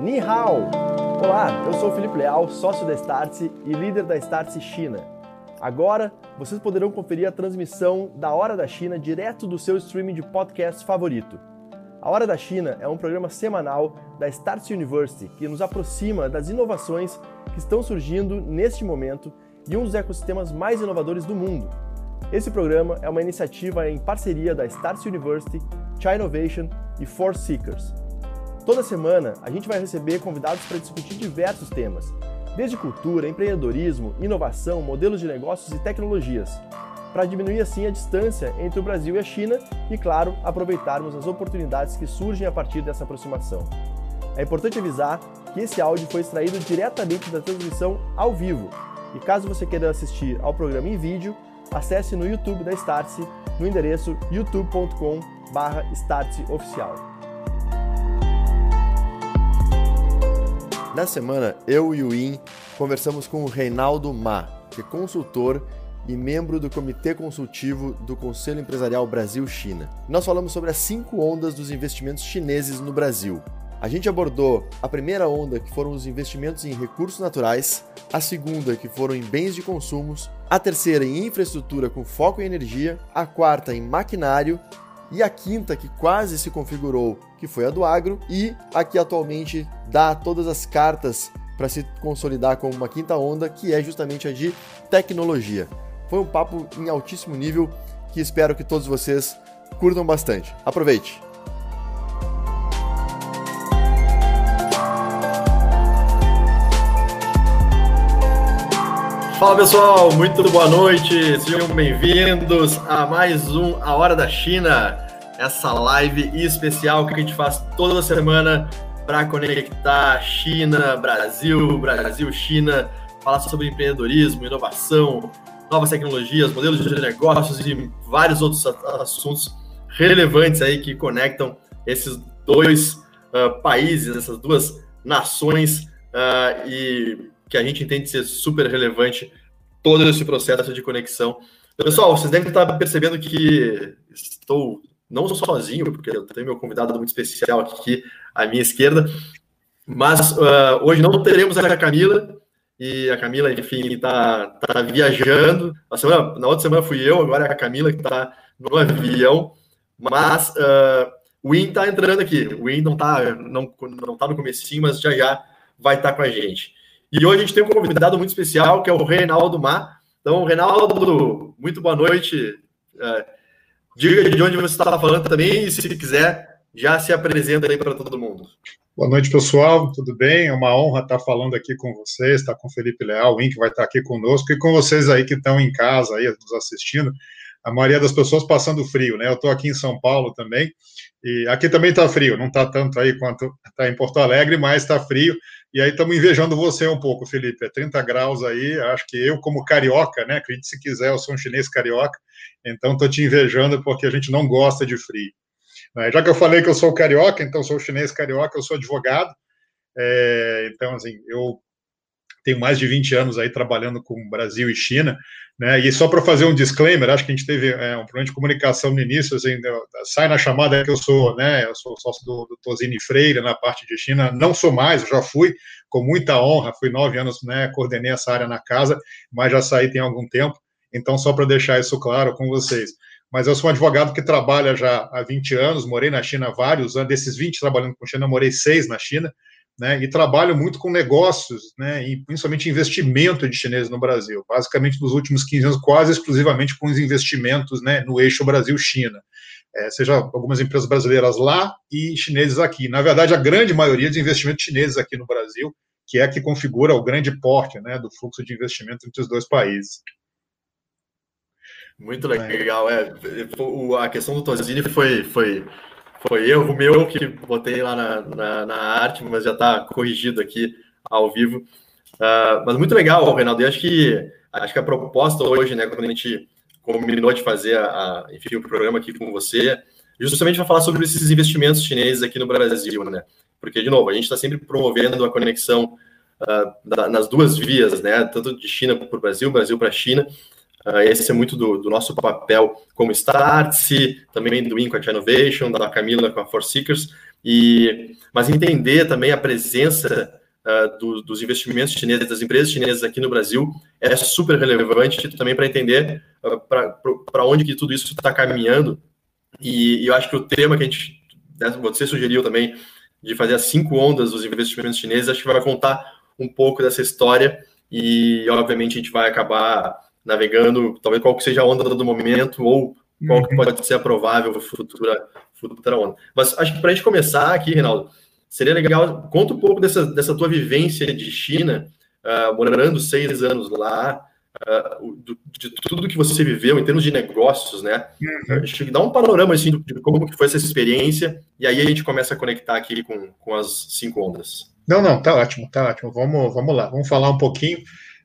Ni hao! Olá, eu sou o Felipe Leal, sócio da Startse e líder da Startse China. Agora, vocês poderão conferir a transmissão da Hora da China direto do seu streaming de podcast favorito. A Hora da China é um programa semanal da Startse University que nos aproxima das inovações que estão surgindo neste momento e um dos ecossistemas mais inovadores do mundo. Esse programa é uma iniciativa em parceria da Startse University, China Innovation e Force Seekers. Toda semana a gente vai receber convidados para discutir diversos temas, desde cultura, empreendedorismo, inovação, modelos de negócios e tecnologias, para diminuir assim a distância entre o Brasil e a China e, claro, aproveitarmos as oportunidades que surgem a partir dessa aproximação. É importante avisar que esse áudio foi extraído diretamente da transmissão ao vivo, e caso você queira assistir ao programa em vídeo, acesse no YouTube da Startse no endereço youtube.com/startseoficial. Na semana, eu e o In conversamos com o Reinaldo Ma, que é consultor e membro do Comitê Consultivo do Conselho Empresarial Brasil-China. Nós falamos sobre as cinco ondas dos investimentos chineses no Brasil. A gente abordou a primeira onda, que foram os investimentos em recursos naturais, a segunda, que foram em bens de consumos, a terceira em infraestrutura com foco em energia, a quarta em maquinário e a quinta, que quase se configurou, que foi a do agro, e a que atualmente dá todas as cartas para se consolidar como uma quinta onda, que é justamente a de tecnologia. Foi um papo em altíssimo nível que espero que todos vocês curtam bastante. Aproveite! Fala pessoal, muito boa noite, sejam bem-vindos a mais um A Hora da China, essa live especial que a gente faz toda semana para conectar China, Brasil, Brasil, China, falar sobre empreendedorismo, inovação, novas tecnologias, modelos de negócios e vários outros assuntos relevantes aí que conectam esses dois uh, países, essas duas nações uh, e que a gente entende ser super relevante todo esse processo de conexão. Pessoal, vocês devem estar percebendo que estou não sozinho, porque eu tenho meu convidado muito especial aqui à minha esquerda, mas uh, hoje não teremos a Camila, e a Camila, enfim, está tá viajando. Na, semana, na outra semana fui eu, agora é a Camila que está no avião, mas uh, o Win está entrando aqui. O Win não está não, não tá no comecinho, mas já já vai estar tá com a gente. E hoje a gente tem um convidado muito especial, que é o Reinaldo Mar. Então, Reinaldo, muito boa noite. É, diga de onde você está falando também, e se quiser, já se apresenta aí para todo mundo. Boa noite, pessoal. Tudo bem? É uma honra estar falando aqui com vocês, estar com o Felipe Leal, o que vai estar aqui conosco, e com vocês aí que estão em casa, aí, nos assistindo. A maioria das pessoas passando frio, né? Eu estou aqui em São Paulo também, e aqui também está frio, não está tanto aí quanto está em Porto Alegre, mas está frio. E aí estamos invejando você um pouco, Felipe. É 30 graus aí, acho que eu, como carioca, né? Acredite se quiser, eu sou um chinês carioca, então estou te invejando porque a gente não gosta de frio. Né? Já que eu falei que eu sou carioca, então sou chinês carioca, eu sou advogado. É, então, assim, eu tenho mais de 20 anos aí trabalhando com Brasil e China, né? E só para fazer um disclaimer, acho que a gente teve é, um problema de comunicação no início, assim, sai na chamada que eu sou, né? Eu sou sócio do, do Tosini Freire na parte de China, não sou mais, já fui com muita honra, fui nove anos, né? Coordenei essa área na casa, mas já saí tem algum tempo. Então, só para deixar isso claro com vocês. Mas eu sou um advogado que trabalha já há 20 anos, morei na China vários anos, desses 20 trabalhando com China, morei seis na China, né, e trabalho muito com negócios, né, e principalmente investimento de chineses no Brasil. Basicamente, nos últimos 15 anos, quase exclusivamente com os investimentos né, no eixo Brasil-China. É, seja algumas empresas brasileiras lá e chineses aqui. Na verdade, a grande maioria dos investimentos chineses aqui no Brasil, que é a que configura o grande porte né, do fluxo de investimento entre os dois países. Muito legal. É, a questão do Tosini foi, foi foi erro meu que botei lá na, na, na arte, mas já está corrigido aqui ao vivo. Uh, mas muito legal, Reinaldo. E acho que, acho que a proposta hoje, né, quando a gente combinou de fazer a, a enfim, o programa aqui com você, justamente para falar sobre esses investimentos chineses aqui no Brasil, né? Porque, de novo, a gente está sempre promovendo a conexão uh, da, nas duas vias, né? Tanto de China para o Brasil, Brasil para a China. Uh, esse é muito do, do, nosso papel como Startse, também do Inco Innovation, da Camila com a For Seekers. E, mas entender também a presença uh, do, dos investimentos chineses, das empresas chinesas aqui no Brasil, é super relevante também para entender uh, para onde que tudo isso está caminhando. E, e, eu acho que o tema que a gente, né, você sugeriu também, de fazer as cinco ondas dos investimentos chineses, acho que vai contar um pouco dessa história e, obviamente, a gente vai acabar navegando, talvez qual que seja a onda do momento ou qual que uhum. pode ser a provável futura, futura onda. Mas acho que para a gente começar aqui, Reinaldo, seria legal, conta um pouco dessa, dessa tua vivência de China, uh, morando seis anos lá, uh, de tudo que você viveu em termos de negócios, né? Uhum. Acho que dá um panorama assim, de como que foi essa experiência, e aí a gente começa a conectar aqui com, com as cinco ondas. Não, não, tá ótimo, tá ótimo. Vamos, vamos lá, vamos falar um pouquinho.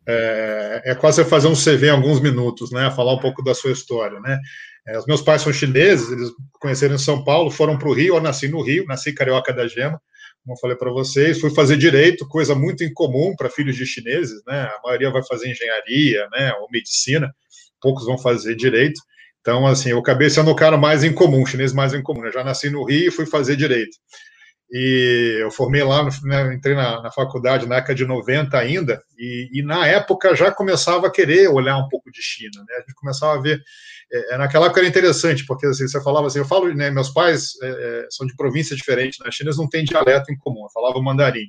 É, é quase fazer um CV em alguns minutos, né? Falar um pouco da sua história, né? É, os meus pais são chineses, eles conheceram em São Paulo, foram para o Rio, eu nasci no Rio, nasci carioca da Gema, como eu falei para vocês, fui fazer direito, coisa muito incomum para filhos de chineses, né? A maioria vai fazer engenharia, né? Ou medicina, poucos vão fazer direito. Então, assim, eu acabei sendo o cara mais incomum, chinês mais incomum. Eu já nasci no Rio e fui fazer direito. E eu formei lá, né, entrei na, na, faculdade na década de 90 ainda, e, e, na época já começava a querer olhar um pouco de China, né? A gente começava a ver. É, é naquela época era interessante, porque assim, você falava assim, eu falo, né, meus pais é, é são de províncias diferentes, na né, China eles não têm dialeto em comum, eu falava mandarim.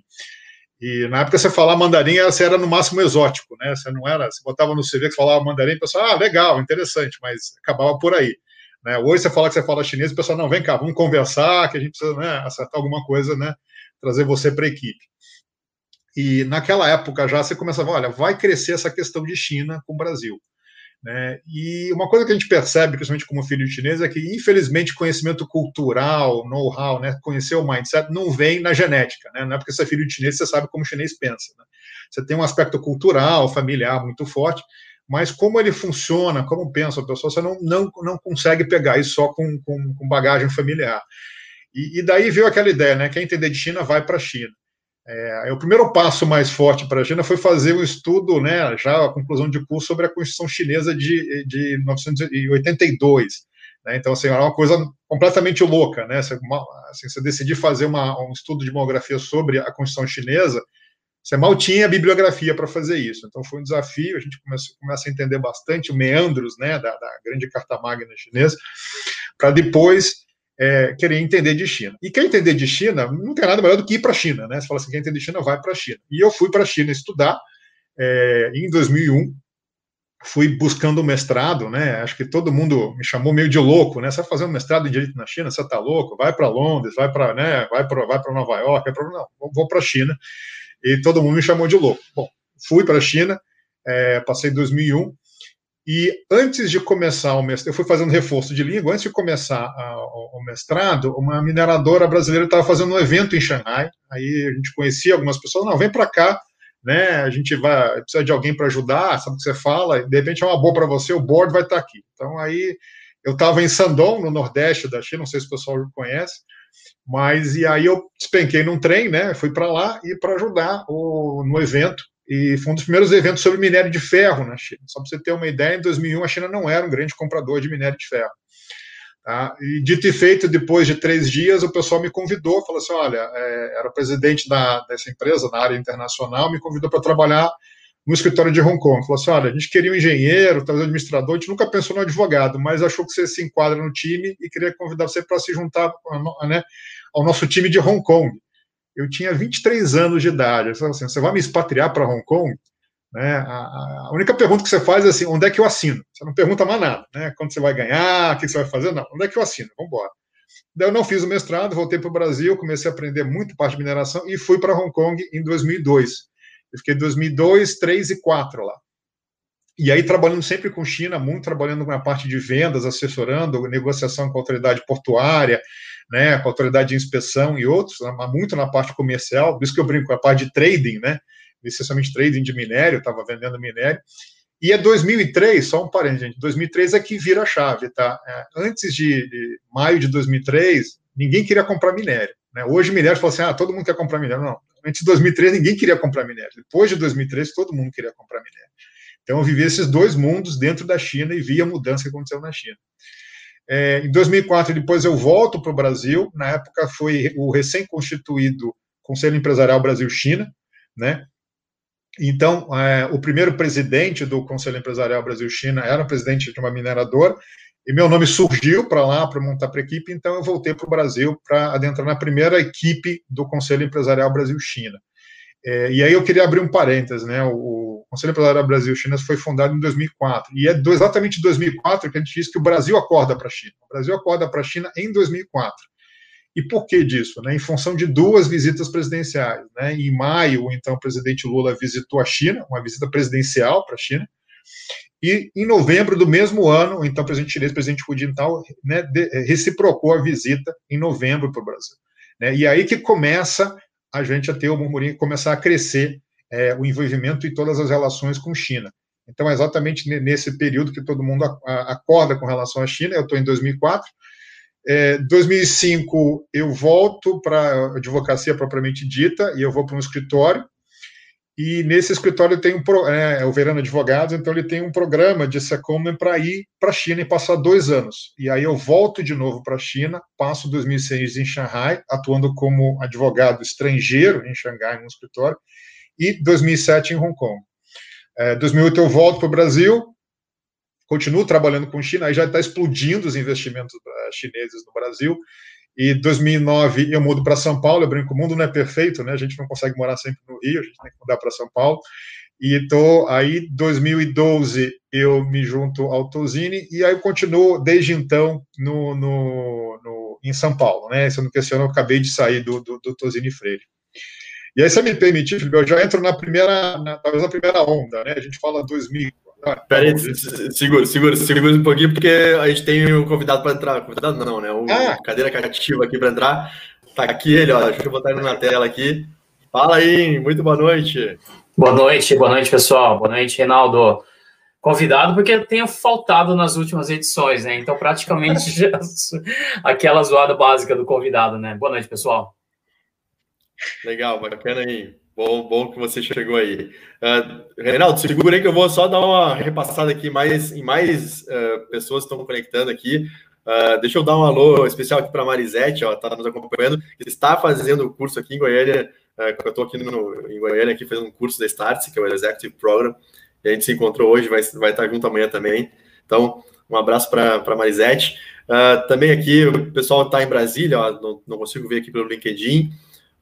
E na época você falava mandarim, você era no máximo exótico, né? Você não era, você botava no CV que falava mandarim, o pessoal, ah, legal, interessante, mas acabava por aí. Né? Hoje você fala que você fala chinês, o pessoal, não, vem cá, vamos conversar, que a gente precisa né, acertar alguma coisa, né, trazer você para a equipe. E naquela época já você começava, olha, vai crescer essa questão de China com o Brasil. Né? E uma coisa que a gente percebe, principalmente como filho de chinês, é que, infelizmente, conhecimento cultural, know-how, né, conhecer o mindset, não vem na genética. Né? Não é porque você é filho de chinês você sabe como o chinês pensa. Né? Você tem um aspecto cultural, familiar muito forte, mas como ele funciona, como pensa a pessoa, você não, não, não consegue pegar isso só com, com, com bagagem familiar. E, e, daí veio aquela ideia, né? Quem entender de China vai para a China. É, o primeiro passo mais forte para a China foi fazer um estudo, né, já a conclusão de curso sobre a Constituição Chinesa de, de 1982. Né, então, assim, era uma coisa completamente louca, né? Você, assim, você decidir fazer uma, um estudo de demografia sobre a Constituição Chinesa, você mal tinha bibliografia para fazer isso. Então foi um desafio, a gente começa, começa a entender bastante meandros né, da, da grande carta magna chinesa, para depois é, querer entender de China. E quem entender de China, não tem nada melhor do que ir para a China. Né? Você fala assim, quem entender de China, vai para a China. E eu fui para a China estudar é, em 2001, fui buscando o mestrado, né? Acho que todo mundo me chamou meio de louco, né? Você vai fazer um mestrado em direito na China, você está louco? Vai para Londres, vai para, né? Vai para, vai para Nova York, vai pra... não, vou para a China e todo mundo me chamou de louco. Bom, fui para a China, é, passei 2001, e antes de começar o mestrado, eu fui fazendo reforço de língua, antes de começar a, o, mestrado, uma mineradora brasileira estava fazendo um evento em Xangai, aí a gente conhecia algumas pessoas, não, vem para cá, né, a gente vai, precisa de alguém para ajudar, sabe o que você fala, de repente é uma boa para você, o board vai estar tá aqui. Então aí, eu estava em Shandong, no nordeste da China, não sei se o pessoal conhece, mas e aí eu despenquei num trem, né? Fui para lá e para ajudar o, no evento. E foi um dos primeiros eventos sobre minério de ferro na China. Só para você ter uma ideia, em 2001 a China não era um grande comprador de minério de ferro. Tá? E dito e feito, depois de três dias, o pessoal me convidou, falou assim: olha, é, era o presidente da, dessa empresa na área internacional, me convidou para trabalhar no escritório de Hong Kong. Falou assim: olha, a gente queria um engenheiro, talvez um administrador, a gente nunca pensou no advogado, mas achou que você se enquadra no time e queria convidar você para se juntar né, ao nosso time de Hong Kong. Eu tinha 23 anos de idade. Falei assim: você vai me expatriar para Hong Kong? Né, a, a, única pergunta que você faz é assim: onde é que eu assino? Você não pergunta mais nada, né? Quando você vai ganhar, o que você vai fazer? Não, onde é que eu assino? Vamos embora. Daí eu não fiz o mestrado, voltei para o Brasil, comecei a aprender muito parte de mineração e fui para Hong Kong em 2002. Eu fiquei 2002, 3 e 4 lá. E aí trabalhando sempre com China, muito trabalhando na parte de vendas, assessorando, negociação com a autoridade portuária, né, com a autoridade de inspeção e outros, muito na parte comercial, por isso que eu brinco, a parte de trading, né, essencialmente trading de minério, estava vendendo minério. E é 2003, só um parênteses, gente, 2003 é que vira a chave, tá? É, antes de, de, maio de 2003, ninguém queria comprar minério. Né? Hoje minério fala assim, ah, todo mundo quer comprar minério. Não, Antes de 2003, ninguém queria comprar minério. Depois de 2003, todo mundo queria comprar minério. Então, eu vivi esses dois mundos dentro da China e vi a mudança que aconteceu na China. É, em 2004, depois eu volto para o Brasil. Na época foi o recém-constituído Conselho Empresarial Brasil-China, né? Então, é, o primeiro presidente do Conselho Empresarial Brasil-China era presidente de uma mineradora, e meu nome surgiu para lá, para montar para a equipe, então eu voltei para o Brasil para adentrar na primeira equipe do Conselho Empresarial Brasil-China. É, e aí eu queria abrir um parênteses, né? O, Conselho Empresarial Brasil-China foi fundado em 2004, e é do, exatamente em 2004 que a gente diz que o Brasil acorda para a China. O Brasil acorda para a China em 2004. E por que disso? Né? Em função de duas visitas presidenciais. Né? Em maio, o então presidente Lula visitou a China, uma visita presidencial para a China, e em novembro do mesmo ano, o então presidente chinês, presidente Hu Jintao, né, de, reciprocou a visita em novembro para o Brasil. Né? E aí que começa a gente a ter o murmurinho, começar a crescer é, o envolvimento e todas as relações com China. Então, é exatamente nesse período que todo mundo acorda com relação à China. Eu estou em 2004. É, 2005 eu volto para a advocacia propriamente dita e eu vou para um escritório e nesse escritório tem um é, é, o Verano Advogados, então ele tem um programa de secondment para ir para a China e passar dois anos. E aí eu volto de novo para a China, passo 2006 em Shanghai, atuando como advogado estrangeiro em Xangai, no escritório, e 2007 em Hong Kong. É, 2008 eu volto para o Brasil, continuo trabalhando com China, aí já está explodindo os investimentos é, chineses no Brasil, e 2009 eu mudo para São Paulo, eu brinco, o mundo não é perfeito, né? A gente não consegue morar sempre no Rio, a gente tem que mudar para São Paulo. E tô aí 2012 eu me junto ao Tosini e aí eu continuo desde então no, no, no em São Paulo, né? Se eu não questiono, eu acabei de sair do, do, do Tosini Freire. E aí, se me permitir, eu já entro na primeira, na, talvez na primeira onda, né? A gente fala 2000, Peraí, segura, segura, segura um pouquinho, porque a gente tem um convidado para entrar. Convidado não, né? Um ah. cadeira cativa aqui para entrar. Tá aqui ele, ó. Deixa eu botar ele na tela aqui. Fala aí, muito boa noite. Boa noite, boa noite, pessoal. Boa noite, Reinaldo. Convidado porque eu tenho faltado nas últimas edições, né? Então, praticamente já, aquela zoada básica do convidado, né? Boa noite, pessoal. Legal, bacana aí. Bom, bom que você chegou aí. Uh, Reinaldo, segura aí que eu vou só dar uma repassada aqui mais, em mais uh, pessoas que estão conectando aqui. Uh, deixa eu dar um alô especial aqui para a Marisete, ó, está nos acompanhando, está fazendo o curso aqui em Goiânia. eu estou aqui no, em Goiânia aqui fazendo um curso da Startse, que é o Executive Program. E a gente se encontrou hoje, vai, vai estar junto amanhã também. Então, um abraço para a Marisete. também aqui, o pessoal está em Brasília, ó, não, não consigo ver aqui pelo LinkedIn.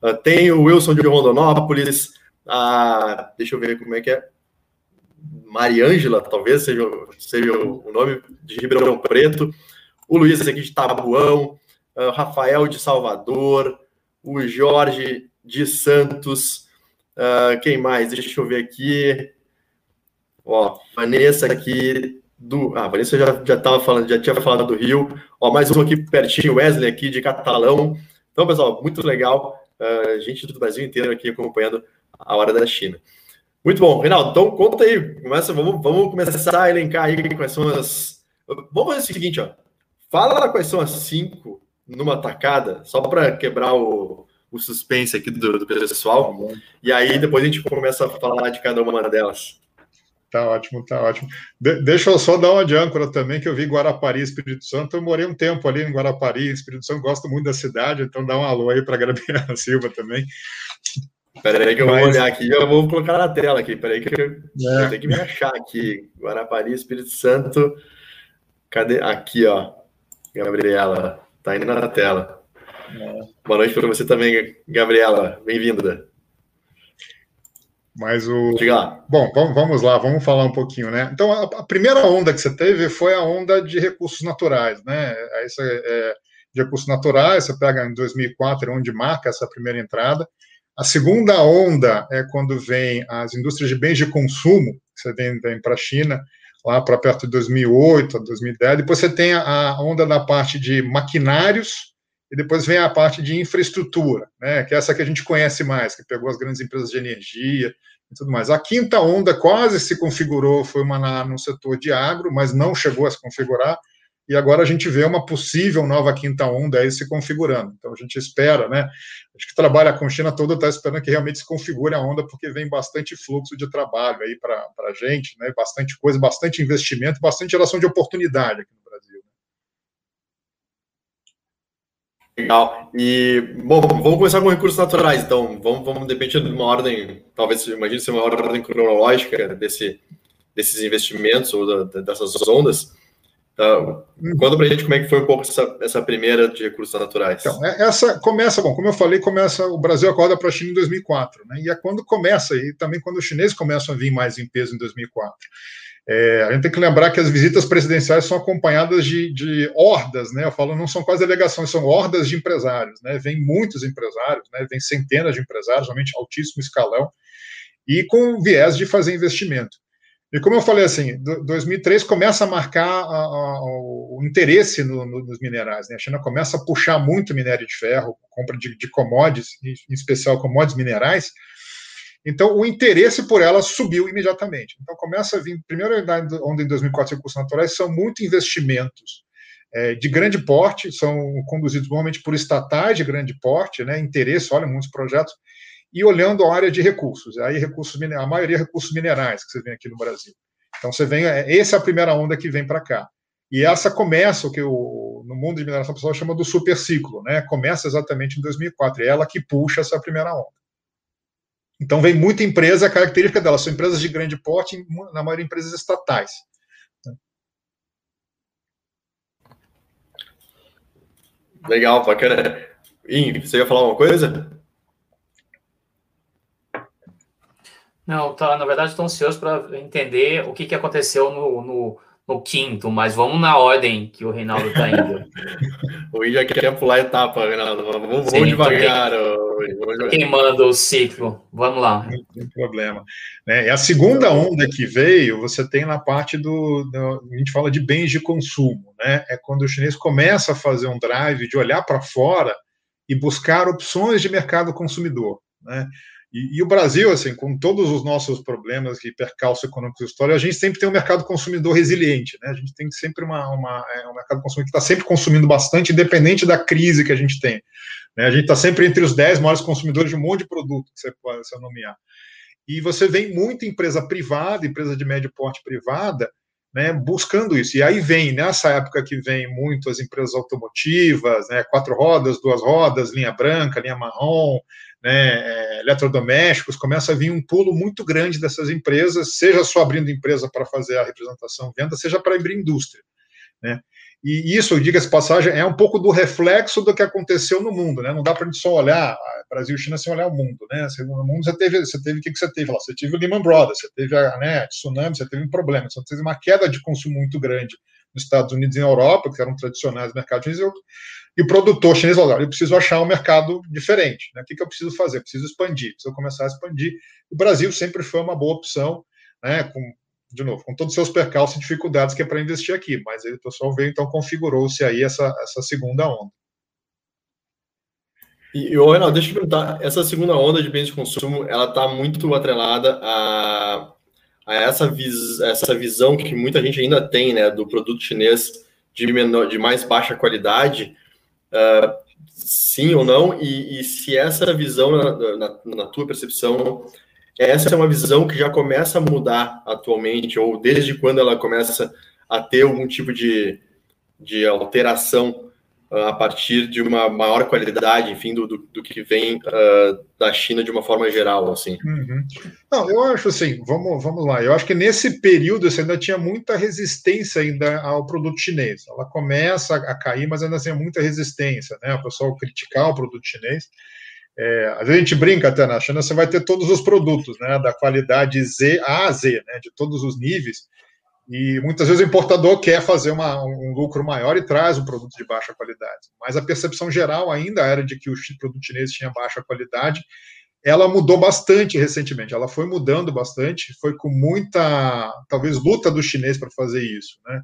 Uh, tem o Wilson de Rondonópolis, a, deixa eu ver como é que é, Mariângela, talvez seja, seja o nome, de Ribeirão Preto, o Luiz aqui de Tabuão, uh, Rafael de Salvador, o Jorge de Santos, uh, quem mais? Deixa eu ver aqui. Ó, Vanessa aqui do. Ah, Vanessa já, já tava falando, já tinha falado do Rio. Ó, mais um aqui pertinho, Wesley aqui de Catalão. Então, pessoal, muito legal uh, gente do Brasil inteiro aqui acompanhando a hora da China. Muito bom, Reinaldo. Então conta aí, começa, vamos, vamos começar a elencar aí quais são as. Vamos fazer o seguinte, ó. Fala quais são as cinco numa tacada, só para quebrar o, o suspense aqui do, do pessoal. Tá e aí depois a gente começa a falar de cada uma delas. Tá ótimo, tá ótimo. De deixa eu só dar uma de âncora também, que eu vi Guarapari, Espírito Santo. Eu morei um tempo ali em Guarapari, Espírito Santo, gosto muito da cidade, então dá um alô aí para a Gabriela Silva também. Peraí que eu Mas... vou olhar aqui, eu vou colocar na tela aqui, peraí que eu, é. eu tenho que me achar aqui. Guarapari, Espírito Santo. Cadê? Aqui, ó. Gabriela, tá indo na tela. É. Boa noite para você também, Gabriela. Bem-vinda. Mas o. Bom, vamos, lá, vamos falar um pouquinho, né? Então, a, a, primeira onda que você teve foi a onda de recursos naturais, né? Aí você, é, de recursos naturais, você pega em 2004, onde marca essa primeira entrada. A segunda onda é quando vem as indústrias de bens de consumo, que você vem, vem para a China, lá para perto de 2008, 2010. Depois você tem a onda da parte de maquinários, e depois vem a parte de infraestrutura, né, que é essa que a gente conhece mais, que pegou as grandes empresas de energia e tudo mais. A quinta onda quase se configurou, foi uma na, no setor de agro, mas não chegou a se configurar, e agora a gente vê uma possível nova quinta onda aí se configurando. Então a gente espera, né? Acho que trabalha com China toda está esperando que realmente se configure a onda, porque vem bastante fluxo de trabalho aí para a gente, né? Bastante coisa, bastante investimento, bastante geração de oportunidade aqui no Brasil. Legal. E, bom, vamos começar com recursos naturais, então. Vamos, vamos depender de uma ordem, talvez, imagine ser uma ordem cronológica desse, desses investimentos ou da, dessas ondas. Uh, conta pra gente como é que foi um pouco essa, essa primeira de recursos naturais. Então, é, essa começa, bom, como eu falei, começa, o Brasil acorda para a China em 2004, né? E é quando começa, e também quando os chineses começam a vir mais em peso em 2004. É, a gente tem que lembrar que as visitas presidenciais são acompanhadas de, de, hordas, né? Eu falo, não são quase delegações, são hordas de empresários, né? Vem muitos empresários, né? Vem centenas de empresários, realmente altíssimo escalão, e com viés de fazer investimento. E como eu falei assim, 2003 começa a marcar a, a, o interesse no, no, nos minerais. Né? A China começa a puxar muito minério de ferro, compra de, de commodities, em especial commodities minerais, então, o interesse por ela subiu imediatamente. Então, começa a vir, primeiro, onde em 2004 recursos naturais são muito investimentos é, de grande porte, são conduzidos normalmente por estatais de grande porte, né, interesse, olha, muitos projetos, e olhando a área de recursos, aí recursos, a maioria recursos minerais que você vê aqui no Brasil. Então, você vem, é, essa é a primeira onda que vem para cá. E essa começa o que o, no mundo de mineração pessoal chama do superciclo, né? Começa exatamente em 2004, é ela que puxa essa primeira onda. Então, vem muita empresa, a característica delas são empresas de grande porte, na maioria empresas estatais. Legal, bacana. Ih, você ia falar uma coisa? Não, tá, na verdade, estou ansioso para entender o que, que aconteceu no, no no quinto, mas vamos na ordem que o Reinaldo está indo. o já quer pular etapa, Reinaldo. Vamos, Sim, devagar. Queimando o ciclo. Vamos lá. Não tem problema. É, a segunda onda que veio, você tem na parte do, do, A gente fala de bens de consumo, né? É quando o chinês começa a fazer um drive de olhar para fora e buscar opções de mercado consumidor, né? E, e, o Brasil, assim, com todos os nossos problemas de percalço econômico e a gente sempre tem um mercado consumidor resiliente, né? A gente tem sempre uma, uma é, um mercado consumidor que está sempre consumindo bastante, independente da crise que a gente tem. Né? A gente está sempre entre os 10 maiores consumidores de um monte de produto que você pode você nomear. E você vem muita empresa privada, empresa de médio porte privada, né, buscando isso. E aí vem, nessa época que vem muito as empresas automotivas, né, quatro rodas, duas rodas, linha branca, linha marrom, né, é, eletrodomésticos, começa a vir um pulo muito grande dessas empresas, seja só abrindo empresa para fazer a representação venda, seja para abrir indústria. Né? E isso, diga-se passagem, é um pouco do reflexo do que aconteceu no mundo, né? Não dá para a gente só olhar Brasil e China sem olhar o mundo, né? No mundo você teve, você teve o que, que você teve lá? Você teve o Lehman Brothers, você teve a né, tsunami, você teve um problema, você teve uma queda de consumo muito grande nos Estados Unidos e na Europa, que eram tradicionais mercados chineses, e o produtor chinês falou: eu preciso achar um mercado diferente. Né? O que, que eu preciso fazer? Eu preciso expandir, preciso começar a expandir. O Brasil sempre foi uma boa opção, né? com, de novo, com todos os seus percalços e dificuldades que é para investir aqui, mas aí o pessoal veio, então configurou-se aí essa, essa segunda onda. E, e Renato, deixa eu perguntar, essa segunda onda de bens de consumo, ela está muito atrelada a, a essa, vis, essa visão que muita gente ainda tem, né, do produto chinês de, menor, de mais baixa qualidade, uh, sim ou não, e, e, se essa visão, na, na, na, tua percepção, essa é uma visão que já começa a mudar atualmente, ou desde quando ela começa a ter algum tipo de, de alteração a partir de uma maior qualidade, enfim, do, do, do que vem uh, da China de uma forma geral, assim. Uhum. Não, eu acho assim, vamos, vamos lá, eu acho que nesse período você ainda tinha muita resistência ainda ao produto chinês. Ela começa a cair, mas ainda tinha muita resistência, né? O pessoal criticar o produto chinês. É, a gente brinca até na China, você vai ter todos os produtos, né, da qualidade Z a Z, né, de todos os níveis, e muitas vezes o importador quer fazer uma, um lucro maior e traz um produto de baixa qualidade. Mas a percepção geral ainda era de que o produto chinês tinha baixa qualidade. Ela mudou bastante recentemente, ela foi mudando bastante, foi com muita, talvez, luta do chinês para fazer isso. Né?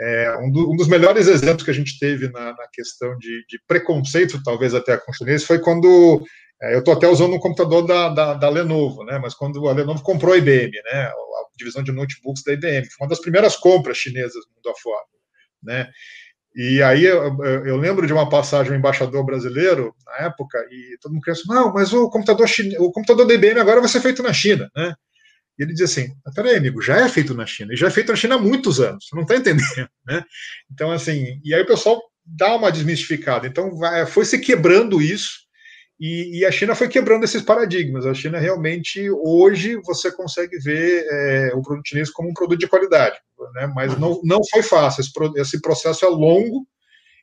É, um, do, um, dos melhores exemplos que a gente teve na, na questão de, de, preconceito, talvez até com o chinês, foi quando eu estou até usando um computador da, da, da, Lenovo, né? Mas quando a Lenovo comprou a IBM, né? A divisão de notebooks da IBM, foi uma das primeiras compras chinesas mundo afora, né? E aí eu, eu, lembro de uma passagem do embaixador brasileiro na época e todo mundo pensa, não, mas o computador chine... o computador da IBM agora vai ser feito na China, né? E ele diz assim: peraí, amigo, já é feito na China, e já é feito na China há muitos anos, não está entendendo, né? Então, assim, e aí o pessoal dar uma desmistificada. Então, vai, foi se quebrando isso, e, e, a China foi quebrando esses paradigmas. A China realmente, hoje, você consegue ver é, o produto chinês como um produto de qualidade, né? mas não, não foi fácil. Esse, esse processo é longo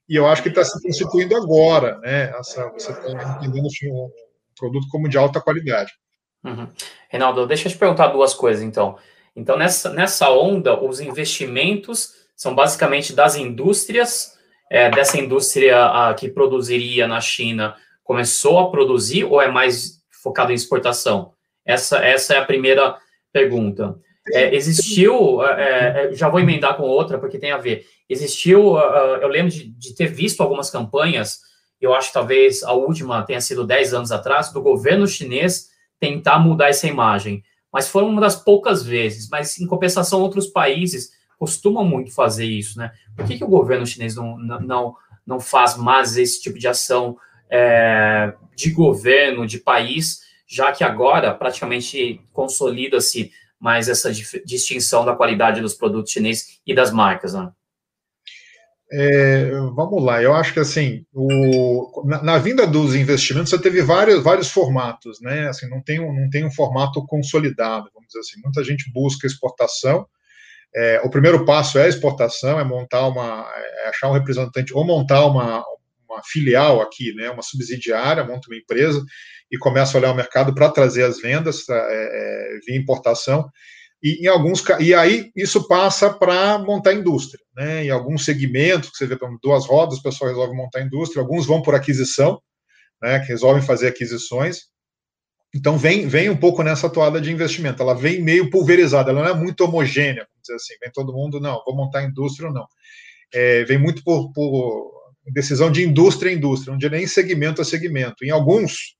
e eu acho que está se constituindo agora. Né? Essa, você está entendendo um produto como de alta qualidade. Uhum. Reinaldo, deixa eu te perguntar duas coisas, então. Então, nessa, nessa onda, os investimentos são basicamente das indústrias, é, dessa indústria a, que produziria na China começou a produzir ou é mais focado em exportação? Essa, essa é a primeira pergunta. É, existiu, é, é, já vou emendar com outra, porque tem a ver. Existiu, uh, eu lembro de, de, ter visto algumas campanhas, eu acho que talvez a última tenha sido 10 anos atrás, do governo chinês tentar mudar essa imagem. Mas foram uma das poucas vezes, mas em compensação, outros países costumam muito fazer isso, né? Por que, que o governo chinês não, não, não faz mais esse tipo de ação é, de governo, de país, já que agora praticamente consolida-se mais essa distinção da qualidade dos produtos chineses e das marcas, né? É, vamos lá, eu acho que assim, o, na, na, vinda dos investimentos, você teve vários, vários formatos, né? Assim, não tem, um, não tem um formato consolidado, vamos dizer assim. Muita gente busca exportação. É, o primeiro passo é a exportação, é montar uma, é achar um representante ou montar uma, uma filial aqui, né, uma subsidiária, monta uma empresa e começa a olhar o mercado para trazer as vendas é, é, via importação. E, em alguns, e aí isso passa para montar indústria. Né? Em alguns segmentos, que você vê duas rodas, o pessoal resolve montar indústria, alguns vão por aquisição, né, que resolvem fazer aquisições. Então vem, vem um pouco nessa toada de investimento. Ela vem meio pulverizada, ela não é muito homogênea, vamos dizer assim. Vem todo mundo, não, vou montar indústria ou não. É, vem muito por, por decisão de indústria a indústria, não de nem segmento a segmento. Em alguns,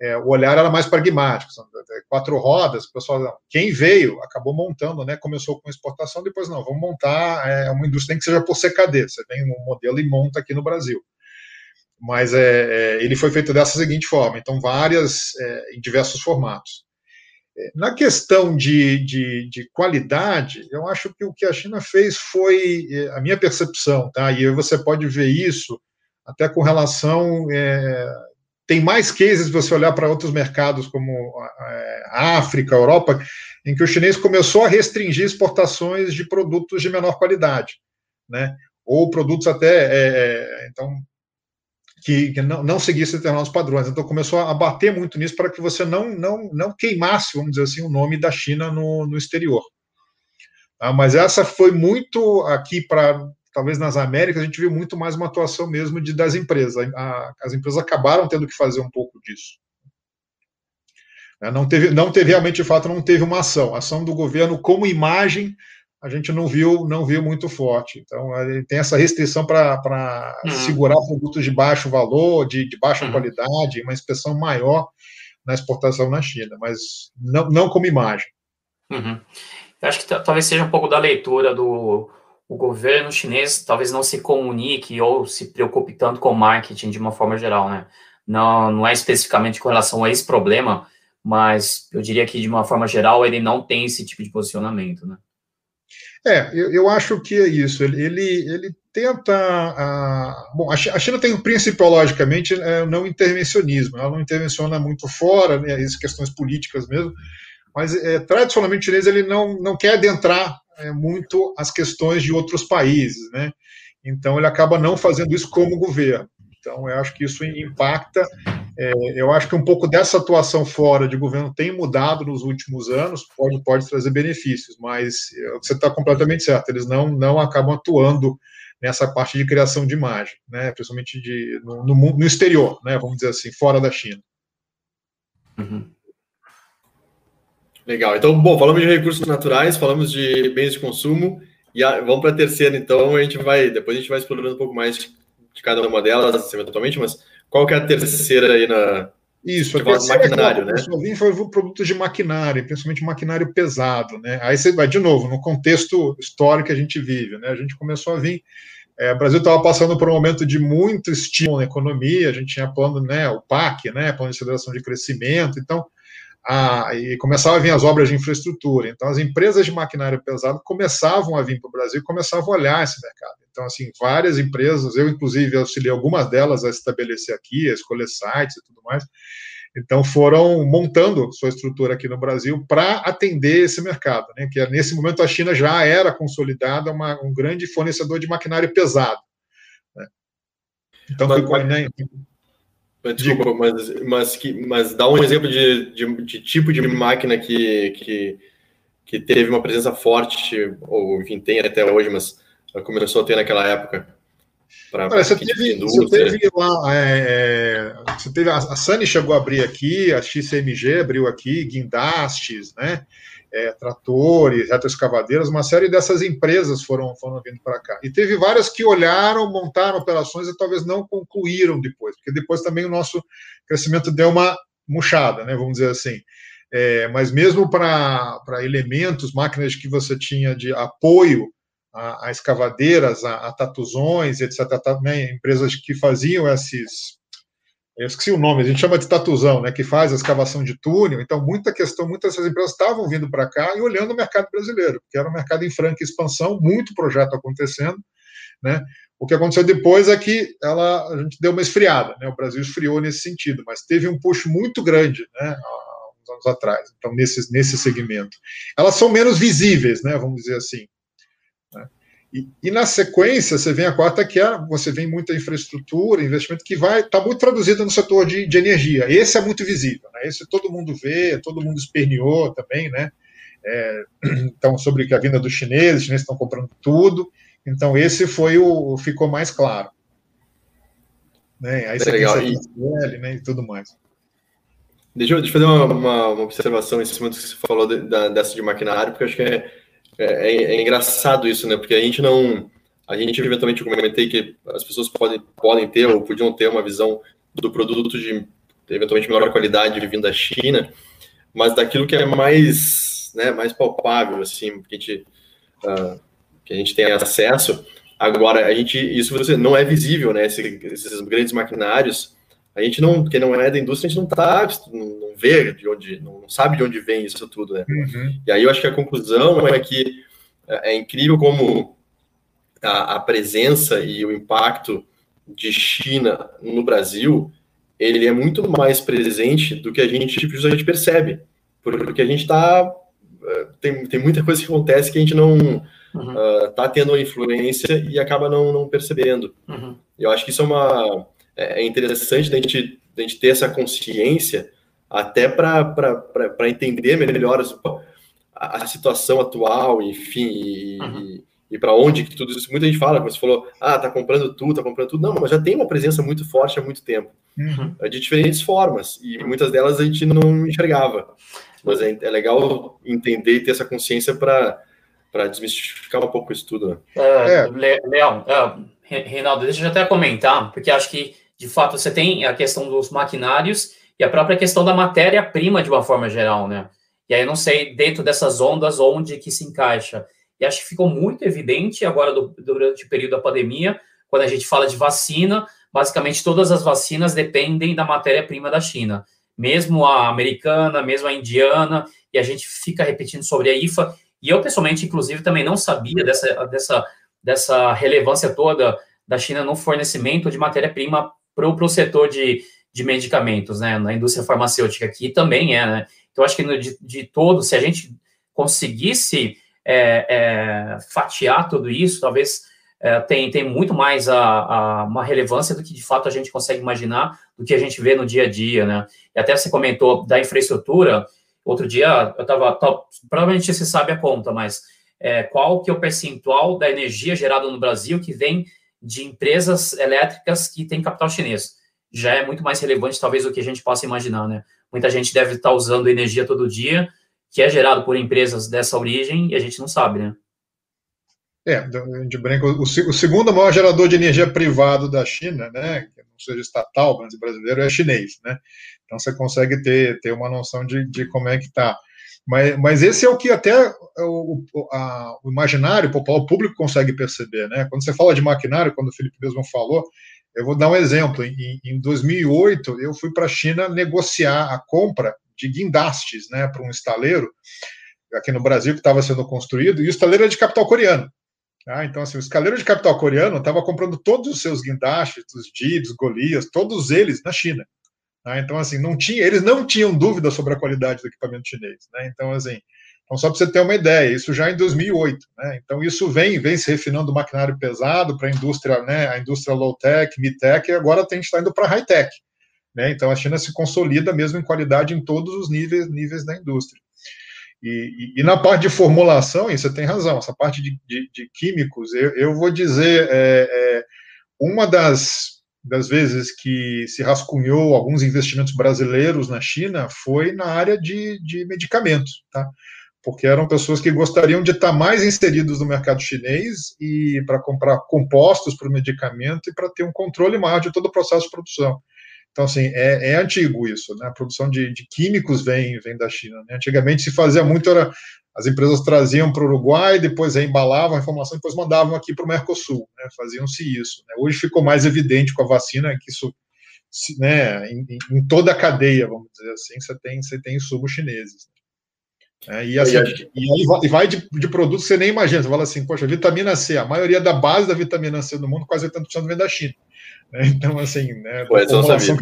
é, o olhar era mais pragmático, são quatro rodas, o pessoal, quem veio, acabou montando, né, começou com exportação, depois não, vamos montar é, uma indústria que seja por CKD, você tem um modelo e monta aqui no Brasil. Mas é, é ele foi feito dessa seguinte forma, então várias, é, em diversos formatos. Na questão de, de, de, qualidade, eu acho que o que a China fez foi é, a minha percepção, tá? E você pode ver isso até com relação. É, tem mais cases você olhar para outros mercados como a África, a Europa, em que o chinês começou a restringir exportações de produtos de menor qualidade, né? Ou produtos até. É, é então, que, que não, não, seguisse determinados padrões. Então começou a bater muito nisso para que você não, não, não queimasse, vamos dizer assim, o nome da China no, no exterior. Ah, mas essa foi muito aqui para talvez nas Américas a gente viu muito mais uma atuação mesmo de das empresas. A, as empresas acabaram tendo que fazer um pouco disso. É, não teve, não teve realmente, de fato, não teve uma ação. A ação do governo como imagem a gente não viu, não viu muito forte. Então, tem essa restrição para uhum. segurar produtos de baixo valor, de, de baixa uhum. qualidade, uma inspeção maior na exportação na China, mas não, não como imagem. Uhum. Eu acho que talvez seja um pouco da leitura do o governo chinês, talvez não se comunique ou se preocupe tanto com o marketing de uma forma geral, né? Não, não é especificamente com relação a esse problema, mas eu diria que de uma forma geral ele não tem esse tipo de posicionamento, né? É, eu, eu, acho que é isso. Ele, ele, ele tenta. A, bom, a China tem princípio, logicamente, é, não intervencionismo. Ela não intervenciona muito fora, né, as questões políticas mesmo, mas é, tradicionalmente o chinês ele não, não quer adentrar é, muito as questões de outros países, né? Então ele acaba não fazendo isso como governo. Então eu acho que isso impacta é, eu acho que um pouco dessa atuação fora de governo tem mudado nos últimos anos, pode, pode trazer benefícios, mas é, você está completamente certo, eles não, não acabam atuando nessa parte de criação de imagem, né, principalmente de, no, no, no exterior, né, vamos dizer assim, fora da China. Uhum. Legal, então, bom, falamos de recursos naturais, falamos de bens de consumo, e a, vamos para a terceira, então, a gente vai, depois a gente vai explorando um pouco mais de cada uma delas, eventualmente, mas qual que é a terceira aí na. Isso, a terceira maquinário, né? Vim foi o produto de maquinário, principalmente maquinário pesado, né? Aí você vai de novo no contexto histórico que a gente vive, né? A gente começou a vir é, o Brasil estava passando por um momento de muito estímulo na economia, a gente tinha plano, né, o PAC, né, plano de aceleração de crescimento, então a, e começavam a vir as obras de infraestrutura. Então, as empresas de maquinário pesado começavam a vir para o Brasil e começavam a olhar esse mercado. Então, assim, várias empresas, eu inclusive auxiliei algumas delas a estabelecer aqui, a escolher sites e tudo mais. Então, foram montando sua estrutura aqui no Brasil para atender esse mercado, né? Que nesse momento a China já era consolidada uma, um grande fornecedor de maquinário pesado. Né? Então, mas, ficou, né? Desculpa, mas, mas, que, mas dá um exemplo de, de, de, tipo de máquina que, que, que teve uma presença forte, ou enfim, tem até hoje, mas começou a ter naquela época. Pra, Olha, você, teve, você teve lá, é, é, você teve a, a Sani chegou a abrir aqui, a XCMG abriu aqui, guindastes, né? É, tratores, retroescavadeiras, uma série dessas empresas foram, foram vindo para cá. E teve várias que olharam, montaram operações e talvez não concluíram depois, porque depois também o nosso crescimento deu uma murchada, né, vamos dizer assim. É, mas mesmo para elementos, máquinas que você tinha de apoio a, a escavadeiras, a, a, tatuzões, etc., né, empresas que faziam esses eu esqueci o nome, a gente chama de tatuzão, né, que faz a escavação de túnel. Então, muita questão, muitas dessas empresas estavam vindo para cá e olhando o mercado brasileiro, que era um mercado em franca expansão, muito projeto acontecendo, né? O que aconteceu depois é que ela, a gente deu uma esfriada, né? O Brasil esfriou nesse sentido, mas teve um push muito grande, né? Há uns anos atrás. Então, nesse, nesse segmento. Elas são menos visíveis, né? Vamos dizer assim. E, e, na sequência, você vem a quarta, que é você vem muita infraestrutura, investimento que vai estar tá muito traduzido no setor de, de, energia. Esse é muito visível, né? Esse todo mundo vê, todo mundo esperneou também, né? É, então, sobre a vinda dos chineses, os chineses estão comprando tudo. Então, esse foi o ficou mais claro. Né? Aí você legal. tem e... né, e tudo mais. Deixa eu, deixa eu fazer uma, uma, uma observação em cima do que você falou de, da, dessa de maquinário, porque acho que é é, é, é, engraçado isso, né? Porque a gente não. A gente eventualmente eu comentei que as pessoas podem, podem ter ou podiam ter uma visão do produto de eventualmente melhor qualidade vindo da China, mas daquilo que é mais, né, mais palpável, assim, que a gente, uh, que a gente tem acesso. Agora, a gente, isso não é visível, né? esses grandes maquinários, a gente não, quem não é da indústria, a gente não tá, não, vê de onde, não sabe de onde vem isso tudo, né? Uhum. E aí eu acho que a conclusão é que é, é incrível como a, a, presença e o impacto de China no Brasil, ele é muito mais presente do que a gente justamente percebe, porque a gente está é, tem, tem muita coisa que acontece que a gente não uhum. uh, tá tendo influência e acaba não, não percebendo. Uhum. Eu acho que isso é uma é, é interessante da gente, da gente ter essa consciência até para entender melhor a, a, situação atual, enfim, e, uhum. e, e para onde que tudo isso. Muita gente fala, como você falou, ah, tá comprando tudo, tá comprando tudo. Não, mas já tem uma presença muito forte há muito tempo, uhum. de diferentes formas, e muitas delas a gente não enxergava. Mas é, é legal entender e ter essa consciência para para desmistificar um pouco isso tudo. Né? É, Leão, uh, Reinaldo, deixa eu até comentar, porque acho que de fato, você tem a questão dos maquinários e a própria questão da matéria-prima de uma forma geral, né? E aí eu não sei, dentro dessas ondas, onde que se encaixa. E acho que ficou muito evidente agora do, durante o período da pandemia, quando a gente fala de vacina, basicamente todas as vacinas dependem da matéria-prima da China. Mesmo a americana, mesmo a indiana, e a gente fica repetindo sobre a IFA. E eu, pessoalmente, inclusive, também não sabia dessa, dessa, dessa relevância toda da China no fornecimento de matéria-prima para o setor de, de medicamentos, né, na indústria farmacêutica, que também é, né? Então, acho que de, de todo, se a gente conseguisse é, é, fatiar tudo isso, talvez é, tem, tem muito mais a, a, uma relevância do que de fato a gente consegue imaginar, do que a gente vê no dia a dia, né? E até você comentou da infraestrutura, outro dia eu estava, provavelmente você sabe a conta, mas é, qual que é o percentual da energia gerada no Brasil que vem de empresas elétricas que têm capital chinês. Já é muito mais relevante, talvez, do que a gente possa imaginar, né? Muita gente deve estar usando energia todo dia, que é gerado por empresas dessa origem, e a gente não sabe, né? É, de branco, o, o segundo maior gerador de energia privado da China, né, que não seja estatal, mas brasileiro, é chinês, né? Então você consegue ter, ter uma noção de, de como é que está. Mas, mas esse é o que até o, a, o imaginário popular, o público consegue perceber, né? Quando você fala de maquinário, quando o Felipe mesmo falou, eu vou dar um exemplo. Em, em 2008, eu fui para a China negociar a compra de guindastes né, para um estaleiro aqui no Brasil que estava sendo construído, e o estaleiro é de capital coreano. Tá? Então, assim, o estaleiro de capital coreano estava comprando todos os seus guindastes, os Jeeps, Golias, todos eles na China. Tá? Então, assim, não tinha, eles não tinham dúvida sobre a qualidade do equipamento chinês. Né? Então, assim, então, só para você ter uma ideia, isso já em 2008. Né? Então, isso vem, vem se refinando o maquinário pesado para a indústria, né? a indústria low-tech, mid-tech, e agora a gente está indo para high-tech. Né? Então, a China se consolida mesmo em qualidade em todos os níveis, níveis da indústria. E, e, e, na parte de formulação, você tem razão, essa parte de, de, de químicos, eu, eu, vou dizer, é, é, uma das, das vezes que se rascunhou alguns investimentos brasileiros na China foi na área de, de medicamentos, tá? Porque eram pessoas que gostariam de estar mais inseridos no mercado chinês e para comprar compostos para o medicamento e para ter um controle maior de todo o processo de produção. Então, assim, é, é antigo isso, né? A produção de, de, químicos vem, vem da China. Né? Antigamente se fazia muito, era, as empresas traziam para o Uruguai, depois reembalavam a informação, depois mandavam aqui para o Mercosul, né? Faziam-se isso. Né? Hoje ficou mais evidente com a vacina que isso, né, em, em, toda a cadeia, vamos dizer assim, você tem, você tem insumos chineses. É, e, assim, e aí vai de, de produtos que você nem imagina. Você fala assim, poxa, vitamina C, a maioria da base da vitamina C do mundo, quase 80% vem da China. Né? Então, assim, né, pois, eu sabia.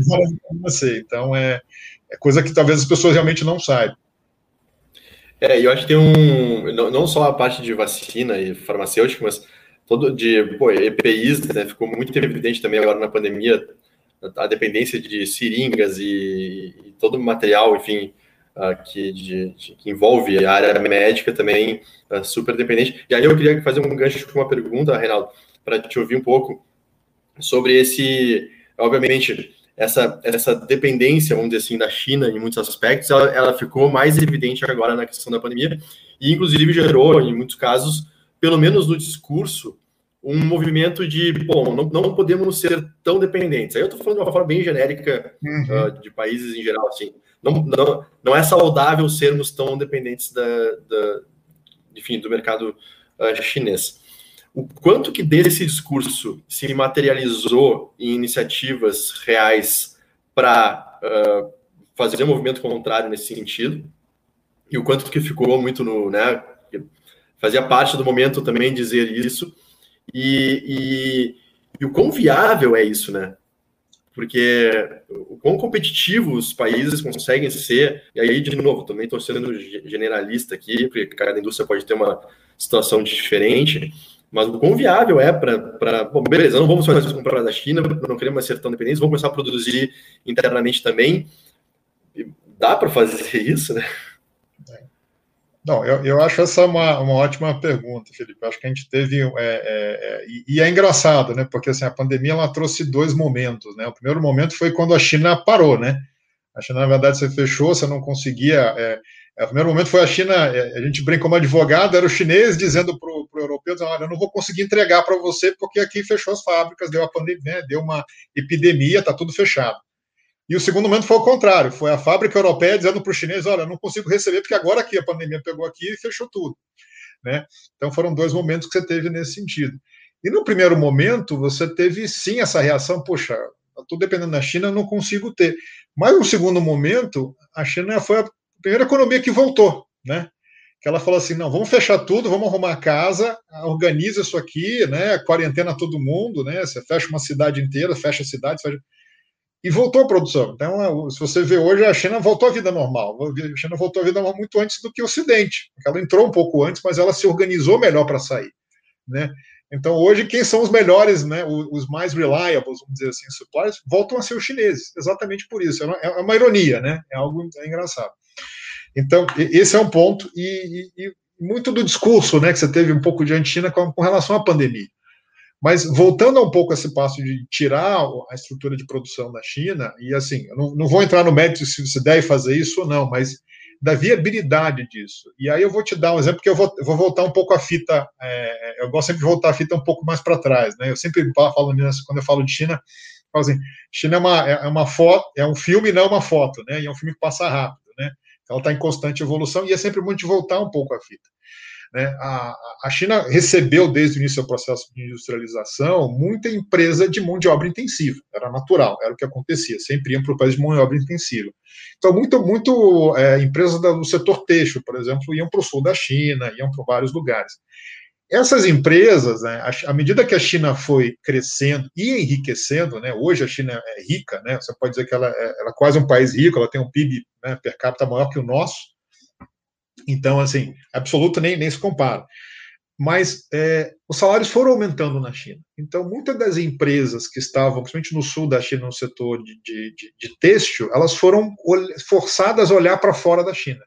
Você. Então, é, é coisa que talvez as pessoas realmente não saibam. É, eu acho que tem um. Não, só a parte de vacina e farmacêutica, mas todo de pô, EPIs, né, ficou muito evidente também agora na pandemia, a dependência de seringas e, e todo o material, enfim, uh, que, de, de, que envolve a área médica também, uh, super dependente. E aí eu queria fazer um gancho com uma pergunta, Reinaldo, para te ouvir um pouco sobre esse, obviamente, essa, essa dependência, vamos dizer assim, da China em muitos aspectos, ela, ela ficou mais evidente agora na questão da pandemia e, inclusive, gerou, em muitos casos, pelo menos no discurso, um movimento de, bom, não, não podemos ser tão dependentes. Aí eu estou falando de uma forma bem genérica uhum. uh, de países em geral, assim. Não, não, não é saudável sermos tão dependentes da, da enfim, do mercado uh, chinês o quanto que desse discurso se materializou em iniciativas reais para uh, fazer um movimento contrário nesse sentido, e o quanto que ficou muito no, né, fazia parte do momento também dizer isso, e, e, e o quão viável é isso, né? Porque o quão competitivos os países conseguem ser, e aí, de novo, também estou sendo generalista aqui, porque cada indústria pode ter uma situação diferente, mas o quão viável é para. Beleza, não vamos mais comprar da China, não queremos mais ser tão dependentes, vamos começar a produzir internamente também. Dá para fazer isso, né? Não, eu, eu acho essa uma, uma ótima pergunta, Felipe. Acho que a gente teve. É, é, é, e é engraçado, né? Porque assim, a pandemia ela trouxe dois momentos. Né? O primeiro momento foi quando a China parou, né? A China, na verdade, você fechou, você não conseguia. É, é, o primeiro momento foi a China, é, a gente brinca como advogado, era o chinês dizendo para o europeu, olha, eu não vou conseguir entregar para você porque aqui fechou as fábricas, deu a pandemia, né, deu uma epidemia, está tudo fechado. E o segundo momento foi o contrário, foi a fábrica europeia dizendo para o chinês, olha, eu não consigo receber porque agora aqui a pandemia pegou aqui e fechou tudo. Né? Então foram dois momentos que você teve nesse sentido. E no primeiro momento, você teve sim essa reação, poxa, estou dependendo da China, não consigo ter. Mas no segundo momento, a China foi a primeira economia que voltou, né? Que ela falou assim: não, vamos fechar tudo, vamos arrumar a casa, organiza isso aqui, né? Quarentena todo mundo, né? Você fecha uma cidade inteira, fecha a cidade, fecha... e voltou a produção. Então, se você vê hoje, a China voltou à vida normal. A China voltou à vida normal muito antes do que o Ocidente. Ela entrou um pouco antes, mas ela se organizou melhor para sair, né? Então, hoje, quem são os melhores, né, os mais reliables, vamos dizer assim, suppliers, voltam a ser os chineses, exatamente por isso. É uma é ironia, né? É algo é engraçado. Então, esse é um ponto, e, e, muito do discurso né, que você teve um pouco de China com, com, relação à pandemia. Mas voltando um pouco a esse passo de tirar a estrutura de produção da China, e assim, eu não, não vou entrar no mérito se você deve fazer isso ou não, mas da viabilidade disso. E aí eu vou te dar um exemplo, que eu vou, vou voltar um pouco a fita, é, eu gosto sempre de voltar a fita um pouco mais para trás. Né? Eu sempre falo nisso, quando eu falo de China, falo assim, China é uma, é uma foto, é um filme, não é uma foto, né? e é um filme que passa rápido. Ela está em constante evolução e é sempre muito de voltar um pouco a fita. Né? A, a China recebeu, desde o início do processo de industrialização, muita empresa de mão de obra intensiva. Era natural, era o que acontecia. Sempre iam para o país de mão de obra intensiva. Então, muito, muito é, empresas do setor têxtil, por exemplo, iam para o sul da China, iam para vários lugares. Essas empresas, né, à medida que a China foi crescendo e enriquecendo, né, hoje a China é rica, né, você pode dizer que ela é, ela é quase um país rico, ela tem um PIB né, per capita maior que o nosso, então, assim, absoluto nem, nem se compara. Mas é, os salários foram aumentando na China. Então, muitas das empresas que estavam, principalmente no sul da China, no setor de, de, de, de têxtil, elas foram forçadas a olhar para fora da China.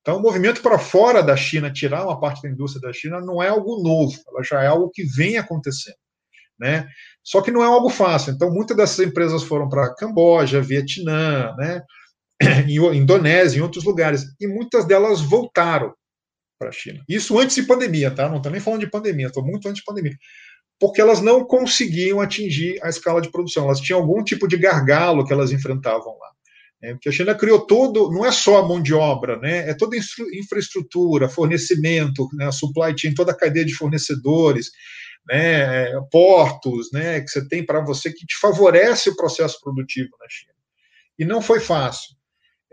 Então, o movimento para fora da China, tirar uma parte da indústria da China, não é algo novo, ela já é algo que vem acontecendo. Né? Só que não é algo fácil. Então, muitas dessas empresas foram para Camboja, Vietnã, né? Em Indonésia, em outros lugares, e muitas delas voltaram para a China. Isso antes de pandemia, tá? Não estou nem falando de pandemia, estou muito antes de pandemia. Porque elas não conseguiam atingir a escala de produção, elas tinham algum tipo de gargalo que elas enfrentavam lá. Né? Porque a China criou todo, não é só a mão de obra, né? é toda infraestrutura, fornecimento, né? supply chain, toda a cadeia de fornecedores, né? portos, né? que você tem para você, que te favorece o processo produtivo na China. E não foi fácil.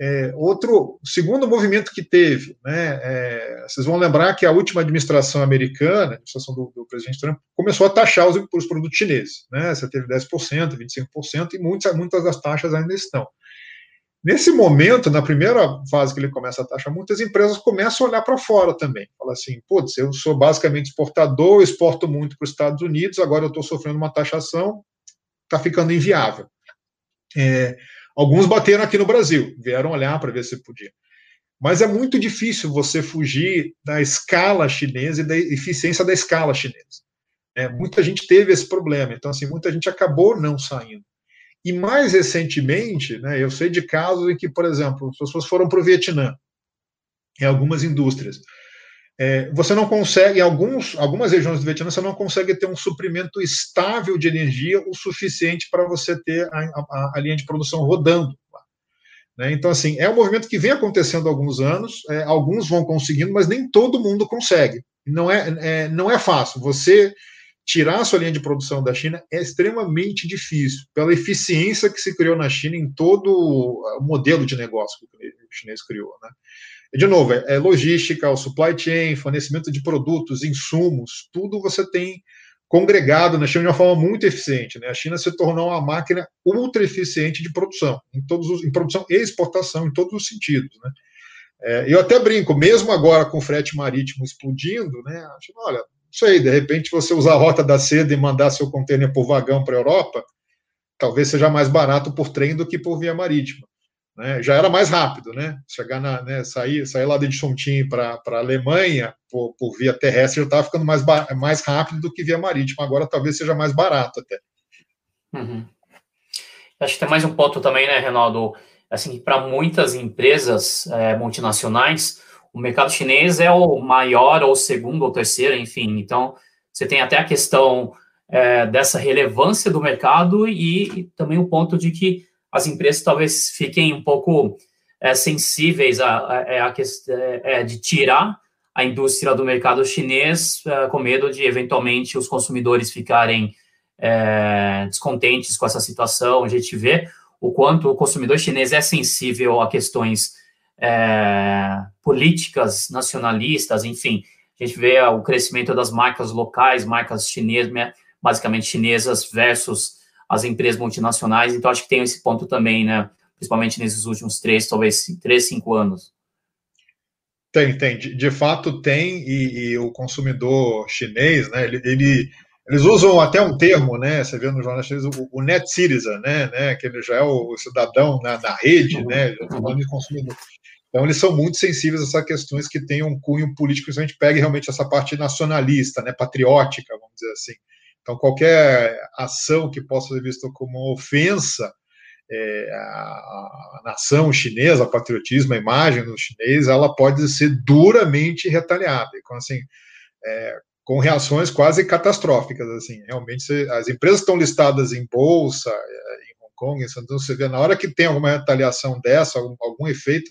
É, outro, segundo movimento que teve, né, é, vocês vão lembrar que a última administração americana, a administração do, do presidente Trump, começou a taxar os, os produtos chineses. Né, você teve 10%, 25%, e muitas, muitas das taxas ainda estão. Nesse momento, na primeira fase que ele começa a taxar, muitas empresas começam a olhar para fora também. Fala assim, putz, eu sou basicamente exportador, exporto muito para os Estados Unidos, agora eu estou sofrendo uma taxação, está ficando inviável. É, Alguns bateram aqui no Brasil, vieram olhar para ver se podia. Mas é muito difícil você fugir da escala chinesa e da eficiência da escala chinesa. É, muita gente teve esse problema, então assim, muita gente acabou não saindo. E mais recentemente, né, eu sei de casos em que, por exemplo, as pessoas foram para o Vietnã, em algumas indústrias. É, você não consegue, em alguns, algumas regiões do Vietnã, você não consegue ter um suprimento estável de energia o suficiente para você ter a, a, a, linha de produção rodando. Né? Então, assim, é um movimento que vem acontecendo há alguns anos, é, alguns vão conseguindo, mas nem todo mundo consegue. Não é, é, não é fácil. Você tirar a sua linha de produção da China é extremamente difícil, pela eficiência que se criou na China em todo o modelo de negócio que o chinês criou. Né? de novo, é, é logística, o supply chain, fornecimento de produtos, insumos, tudo você tem congregado na China de uma forma muito eficiente. Né? A China se tornou uma máquina ultra eficiente de produção, em, todos os, em produção e exportação, em todos os sentidos. Né? É, eu até brinco, mesmo agora com o frete marítimo explodindo, né? Olha, não sei, de repente você usar a rota da seda e mandar seu contêiner por vagão para a Europa, talvez seja mais barato por trem do que por via marítima. Né? Já era mais rápido, né? Chegar na, né, sair, sair lá de Chongqing para a Alemanha por, por, via terrestre já estava ficando mais, mais rápido do que via marítima. Agora talvez seja mais barato até. Uhum. Acho que tem mais um ponto também, né, Renaldo? Assim, para muitas empresas é, multinacionais, o mercado chinês é o maior, ou segundo, ou terceiro, enfim. Então, você tem até a questão é, dessa relevância do mercado e, e também o ponto de que as empresas talvez fiquem um pouco é, sensíveis a, a, a é, questão é, é, de tirar a indústria do mercado chinês é, com medo de eventualmente os consumidores ficarem descontentes com essa situação. A gente vê o quanto o consumidor chinês é sensível a questões políticas nacionalistas, enfim. A gente vê o crescimento das marcas locais, marcas chinesas, basicamente chinesas versus as empresas multinacionais. Então, acho que tem esse ponto também, né? Principalmente nesses últimos três, talvez três, cinco anos. Tem, tem. De, de fato, tem. E, e, o consumidor chinês, né? Ele, ele, eles usam até um termo, né? Você vê no jornal chinês, o, o net citizen, né? né? Que ele já é o, cidadão na, na rede, uhum. né? Já falando de consumidor. Então, eles são muito sensíveis a essas questões que têm um cunho político, se a gente pega realmente essa parte nacionalista, né, patriótica, vamos dizer assim. Então, qualquer ação que possa ser vista como ofensa é, a, nação chinesa, o patriotismo, a imagem do chinês, ela pode ser duramente retaliada. Então, assim, é, com reações quase catastróficas. Assim, realmente, as empresas estão listadas em bolsa, é, em Hong Kong, então você vê na hora que tem alguma retaliação dessa, algum, algum efeito,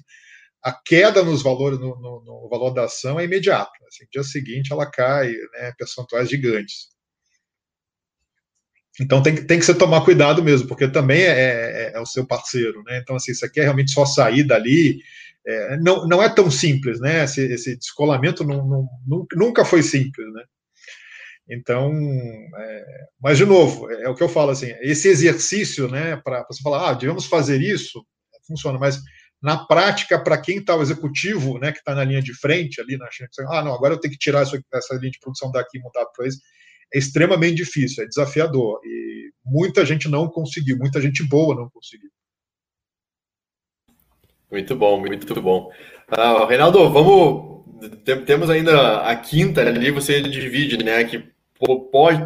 a queda nos valores, no, no, no valor da ação é imediata. Assim, no dia seguinte ela cai, né, percentuais gigantes. Então tem, tem que se tomar cuidado mesmo, porque também é, é, é, o seu parceiro, né? Então, assim, você quer realmente só sair dali. É, não, não é tão simples, né? Esse, esse descolamento não, não, nunca foi simples, né? Então, é, mas de novo, é, é, o que eu falo assim, esse exercício, né, para você falar, ah, devemos fazer isso, funciona, mas na prática, para quem está o executivo, né, que está na linha de frente ali na ah, não, agora eu tenho que tirar essa, essa linha de produção daqui e mudar para isso, é extremamente difícil, é desafiador. E muita gente não conseguiu, muita gente boa não conseguiu. Muito bom, muito bom. Uh, Reinaldo, vamos. Temos ainda a quinta ali, você divide, né? Que pode.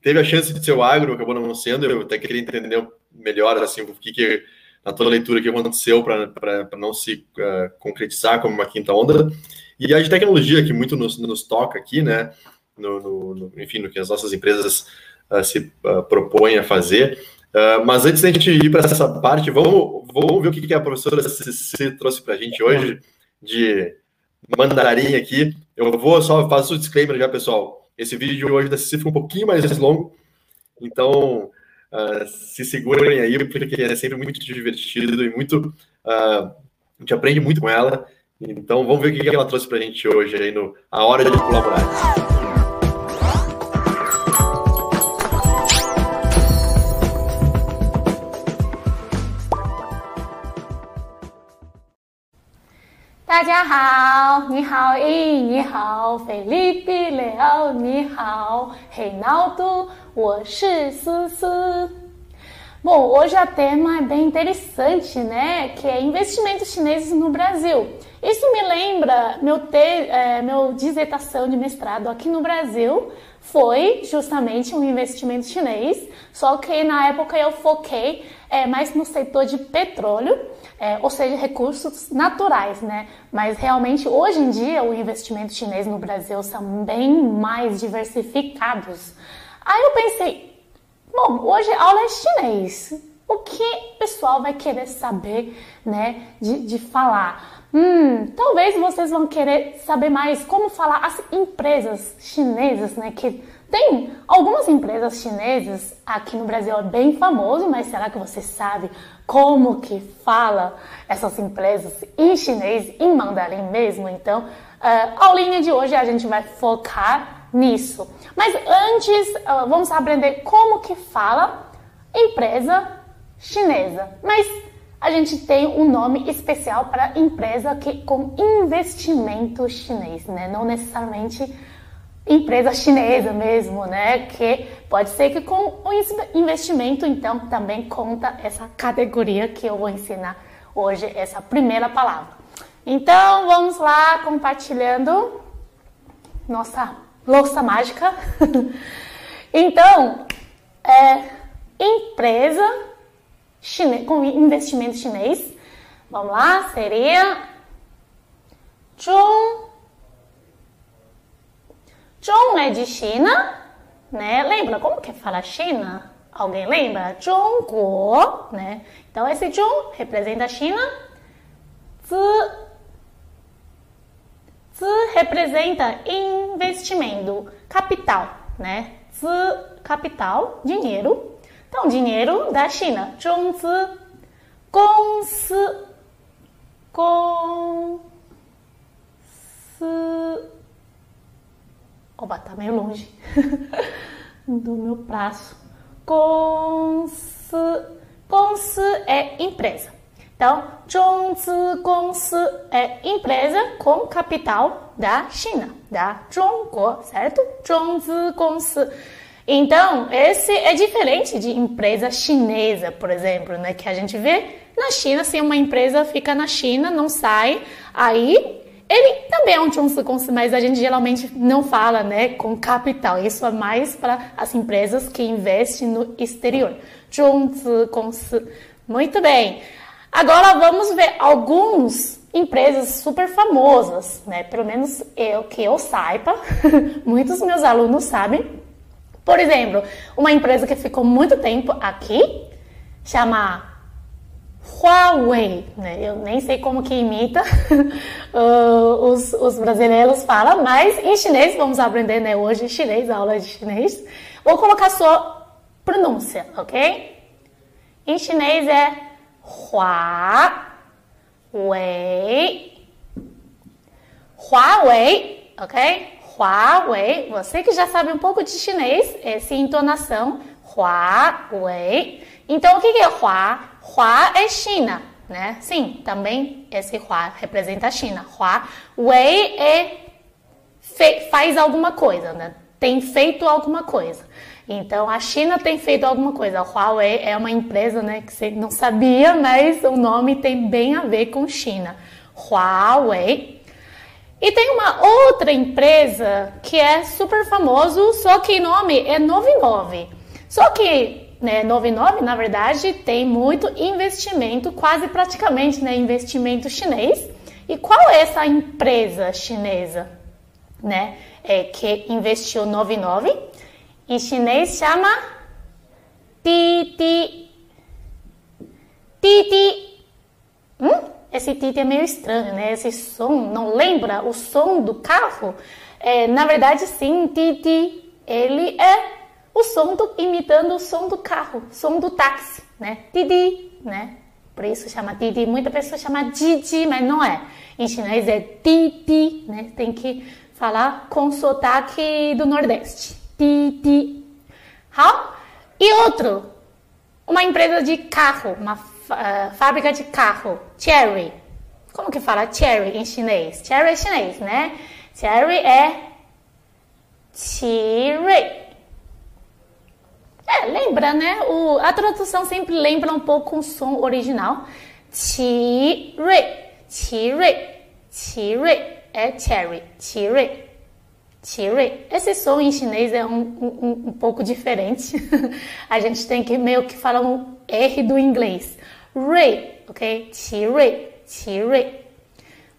Teve a chance de ser o agro, acabou não sendo. Eu até queria entender melhor assim, o que, que na toda a leitura que aconteceu para não se uh, concretizar como uma quinta onda. E a de tecnologia, que muito nos, nos toca aqui, né? no, no, no, enfim, no que as nossas empresas uh, se uh, propõem a fazer. Uh, mas antes da gente ir para essa parte, vamos, vamos ver o que, que a professora se trouxe para a gente hoje de mandarim aqui. Eu vou só fazer o disclaimer já, pessoal. Esse vídeo de hoje da Cici fica um pouquinho mais longo, então se segurem aí, porque é sempre muito divertido e muito. a gente aprende muito com ela. Então vamos ver o que, que ela trouxe para a gente hoje aí no A Hora de Colaborar. Bom, hoje a tema é bem interessante, né? Que é investimentos chineses no Brasil. Isso me lembra meu, te, é, meu dissertação de mestrado aqui no Brasil foi justamente um investimento chinês, só que na época eu foquei é, mais no setor de petróleo, é, ou seja, recursos naturais, né? Mas realmente hoje em dia o investimento chinês no Brasil são bem mais diversificados. Aí eu pensei, bom, hoje a aula é chinês. O que o pessoal vai querer saber, né, de, de falar? Hum, talvez vocês vão querer saber mais como falar as empresas chinesas, né? Que tem algumas empresas chinesas aqui no Brasil é bem famoso, mas será que você sabe como que fala essas empresas em chinês, em mandarim mesmo? Então, a aulinha de hoje a gente vai focar nisso. Mas antes, uh, vamos aprender como que fala empresa chinesa. Mas a gente tem um nome especial para empresa que com investimento chinês, né? Não necessariamente empresa chinesa mesmo, né? Que pode ser que com o investimento, então, também conta essa categoria que eu vou ensinar hoje, essa primeira palavra. Então, vamos lá compartilhando nossa louça mágica. então, é, empresa chinês, com investimento chinês. Vamos lá, seria Zhong. Zhong é de China, né? Lembra como que fala China? Alguém lembra? Zhongguo, né? Então esse Zhong representa a China. Zi, zi representa investimento, capital, né? Zi, capital, dinheiro. Então dinheiro da China. Zhongzi, gongsi, gongsi. Oba, tá meio longe do meu prazo. Cons, cons é empresa. Então, Zhongzi Gongsi é empresa com capital da China, da Zhongguo, certo? Zhongzi Gongsi. Então, esse é diferente de empresa chinesa, por exemplo, né, que a gente vê na China, se assim, uma empresa fica na China, não sai, aí ele também é um Chongsi mas a gente geralmente não fala, né, com capital. Isso é mais para as empresas que investem no exterior. Chongsi Muito bem. Agora vamos ver algumas empresas super famosas, né? Pelo menos eu que eu saiba, muitos meus alunos sabem por exemplo, uma empresa que ficou muito tempo aqui chama Huawei, né? Eu nem sei como que imita uh, os, os, brasileiros falam, mas em chinês, vamos aprender né, hoje chinês, aula de chinês. Vou colocar só pronúncia, ok? Em chinês é Huawei, Huawei, ok? Huawei, você que já sabe um pouco de chinês, essa entonação, Huawei. Então, o que é Hua? Hua é China, né? Sim, também esse Hua representa a China. Huawei é faz alguma coisa, né? Tem feito alguma coisa. Então, a China tem feito alguma coisa. A Huawei é uma empresa, né, que você não sabia, mas o nome tem bem a ver com China. Huawei. E tem uma outra empresa que é super famoso, só que o nome é 99. Só que né, 99, na verdade, tem muito investimento, quase praticamente né, investimento chinês. E qual é essa empresa chinesa né, é, que investiu 99? Em chinês chama Titi. Titi. Hum? Esse Titi é meio estranho, né? Esse som, não lembra o som do carro? É, na verdade, sim, Titi, ele é o som do, imitando o som do carro, som do táxi, né? Didi, né? Por isso chama Didi. Muita pessoa chama Didi, mas não é. Em chinês é Didi, né? Tem que falar com sotaque do Nordeste. Didi. How? E outro, uma empresa de carro, uma uh, fábrica de carro, Cherry. Como que fala Cherry em chinês? Cherry é chinês, né? Cherry é Cherry. Lembra, né? O, a tradução sempre lembra um pouco o som original. Qi-rui, qi-rui, qi-rui é cherry, qi-rui, qi-rui. Esse som em chinês é um, um, um pouco diferente. a gente tem que meio que falar um R do inglês. Rui, ok? Qi-rui, qi-rui.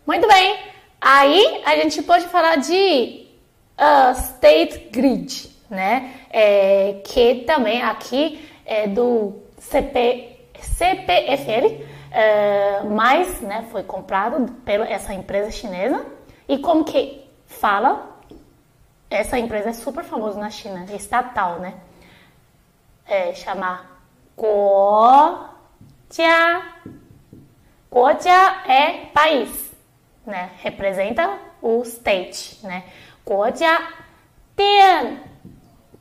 Muito bem. Aí a gente pode falar de uh, state grid né? É, que também aqui é do CP, CPFL, é, mas né, foi comprado pela essa empresa chinesa. E como que fala? Essa empresa é super famosa na China, é estatal, né? É, chama Guojia. Guojia é país, né? Representa o state, né? Guojia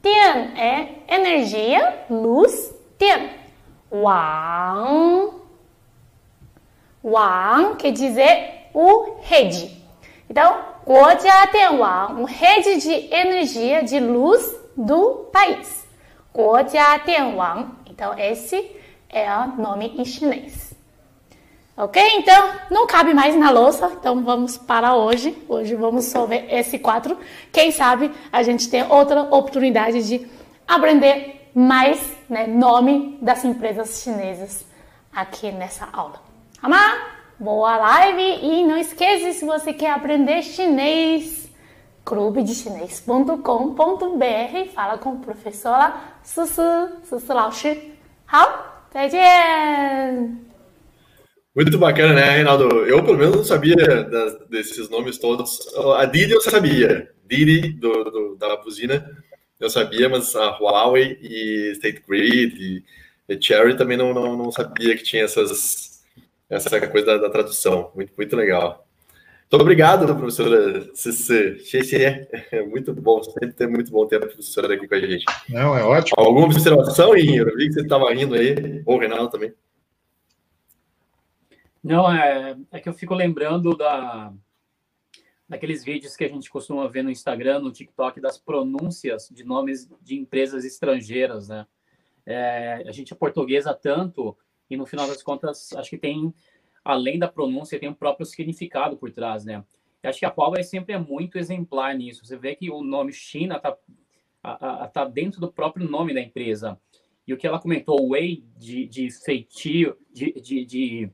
Tian é energia, luz, tian. Wang. Wang quer dizer o rede. Então, Guojia Tianwang, um rede de energia, de luz do país. Guojia Então, esse é o nome em chinês. Ok? Então, não cabe mais na louça, então vamos para hoje. Hoje vamos solver esse quatro. Quem sabe a gente tem outra oportunidade de aprender mais né, nome das empresas chinesas aqui nessa aula. Amá, Boa live! E não esqueça, se você quer aprender chinês, clubedechinês.com.br Fala com a professora Susu, Susu Laoshi. Hao, muito bacana, né, Reinaldo? Eu, pelo menos, não sabia das, desses nomes todos. A Didi eu sabia. Didi, do, do, da buzina, eu sabia, mas a Huawei e State Grid e, e Cherry também não, não, não, sabia que tinha essas, essa coisa da, da tradução. Muito, muito legal. Muito obrigado, professora Ceci. É muito bom, sempre tem muito bom ter a professora aqui com a gente. Não, é ótimo. Alguma observação, Eu vi que você estava rindo aí, ou o Reinaldo também. Não, é, é que eu fico lembrando da, daqueles vídeos que a gente costuma ver no Instagram, no TikTok, das pronúncias de nomes de empresas estrangeiras, né? É, a gente é portuguesa tanto e no final das contas acho que tem além da pronúncia tem um próprio significado por trás, né? Acho que a Huawei sempre é muito exemplar nisso. Você vê que o nome China está tá dentro do próprio nome da empresa. E o que ela comentou, Wei de, de feitio, de, de, de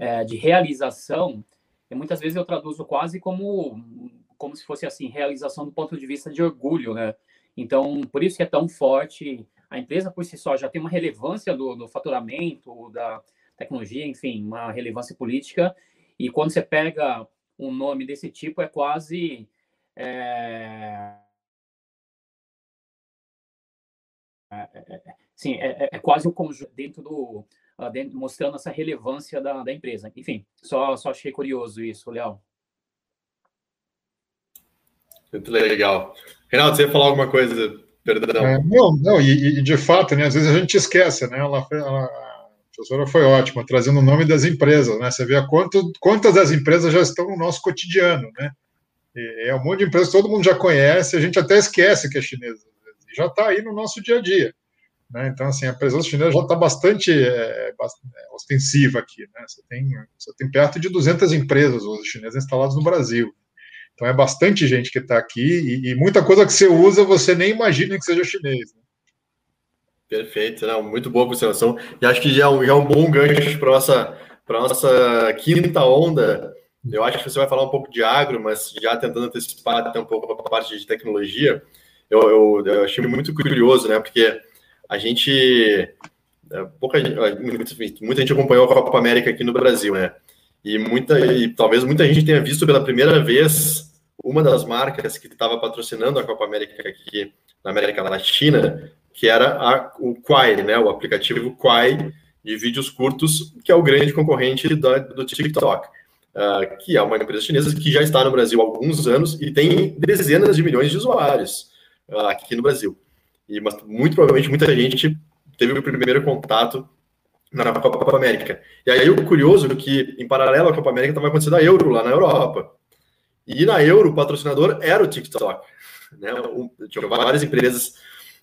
é, de realização, e muitas vezes eu traduzo quase como, como se fosse assim, realização do ponto de vista de orgulho, né? Então, por isso que é tão forte. A empresa por si só já tem uma relevância do, do faturamento, da, tecnologia, enfim, uma relevância política. E quando você pega um nome desse tipo, é quase. É... sim, é, é, quase o um conjunto dentro do. Dentro, mostrando essa relevância da, da empresa. Enfim, só, só achei curioso isso, Léo. Muito legal. Renato, você ia falar alguma coisa? Perdão. É, não, não e, e, de fato, né, às vezes a gente esquece, né? Ela, ela, a professora foi ótima, trazendo o nome das empresas, né? Você vê quanto, quantas das empresas já estão no nosso cotidiano, né? E, é um monte de empresas que todo mundo já conhece, a gente até esquece que é chinesa, já está aí no nosso dia a dia. Né? Então, assim, a presença chinesa já está bastante, é, é, ostensiva aqui. Né? Você, tem, você tem perto de 200 empresas hoje chinesas instaladas no Brasil. Então é bastante gente que está aqui e, e, muita coisa que você usa você nem imagina que seja chinês. Né? Perfeito, não, muito boa observação. E acho que já é um, já é um bom gancho para a nossa, nossa quinta onda. Eu acho que você vai falar um pouco de agro, mas já tentando antecipar até um pouco a parte de tecnologia, eu, eu, eu achei muito curioso, né? Porque a gente. É, pouca gente, muita gente acompanhou a Copa América aqui no Brasil, né? E, muita, e talvez muita gente tenha visto pela primeira vez uma das marcas que estava patrocinando a Copa América aqui na América Latina, que era a, o Quai, né, o aplicativo Quai de vídeos curtos, que é o grande concorrente do, do TikTok, uh, que é uma empresa chinesa que já está no Brasil há alguns anos e tem dezenas de milhões de usuários uh, aqui no Brasil. E mas, muito provavelmente muita gente teve o primeiro contato na Copa América. E aí o curioso é que, em paralelo à Copa América, estava acontecendo a Euro lá na Europa. E na Euro, o patrocinador era o TikTok. Né? tinha várias empresas,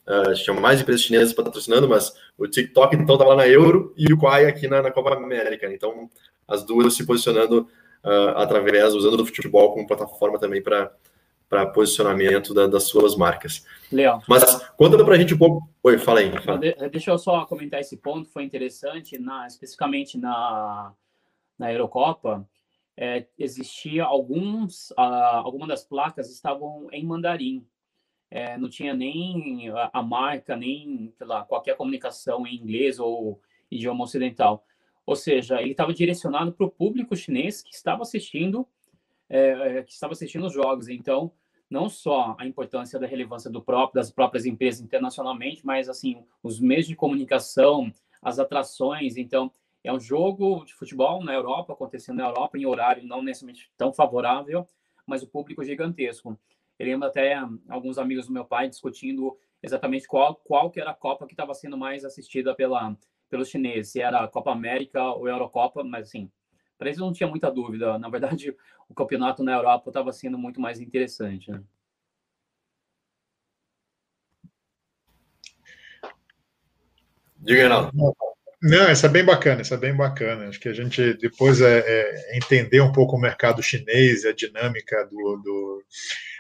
uh, tinha mais empresas chinesas patrocinando, mas o TikTok então estava lá na Euro e o Quai aqui na, na, Copa América. Então, as duas se posicionando uh, através, usando o futebol como plataforma também para para posicionamento da, das suas marcas. Legal. Mas conta para a gente um pouco. Oi, fala aí. Fala. Deixa eu só comentar esse ponto, foi interessante, na, especificamente na, na Eurocopa é, existia alguns, uh, algumas das placas estavam em mandarim. É, não tinha nem a, a marca, nem lá, qualquer comunicação em inglês ou idioma ocidental. Ou seja, ele estava direcionado para o público chinês que estava assistindo, é, é, que estava assistindo os jogos. Então, não só a importância da relevância do próprio, das próprias empresas internacionalmente, mas assim os meios de comunicação, as atrações. Então, é um jogo de futebol na Europa, acontecendo na Europa, em horário não necessariamente tão favorável, mas o público gigantesco. Eu lembro até alguns amigos do meu pai discutindo exatamente qual, qual que era a Copa que estava sendo mais assistida pela, pelos chineses, se era a Copa América ou a Eurocopa, mas assim, para eles não tinha muita dúvida. Na verdade, o campeonato na Europa estava sendo muito mais interessante. Né? Diga, não. Não, isso é bem bacana, isso é bem bacana. Acho que a gente depois é, é entender um pouco o mercado chinês e a dinâmica do, do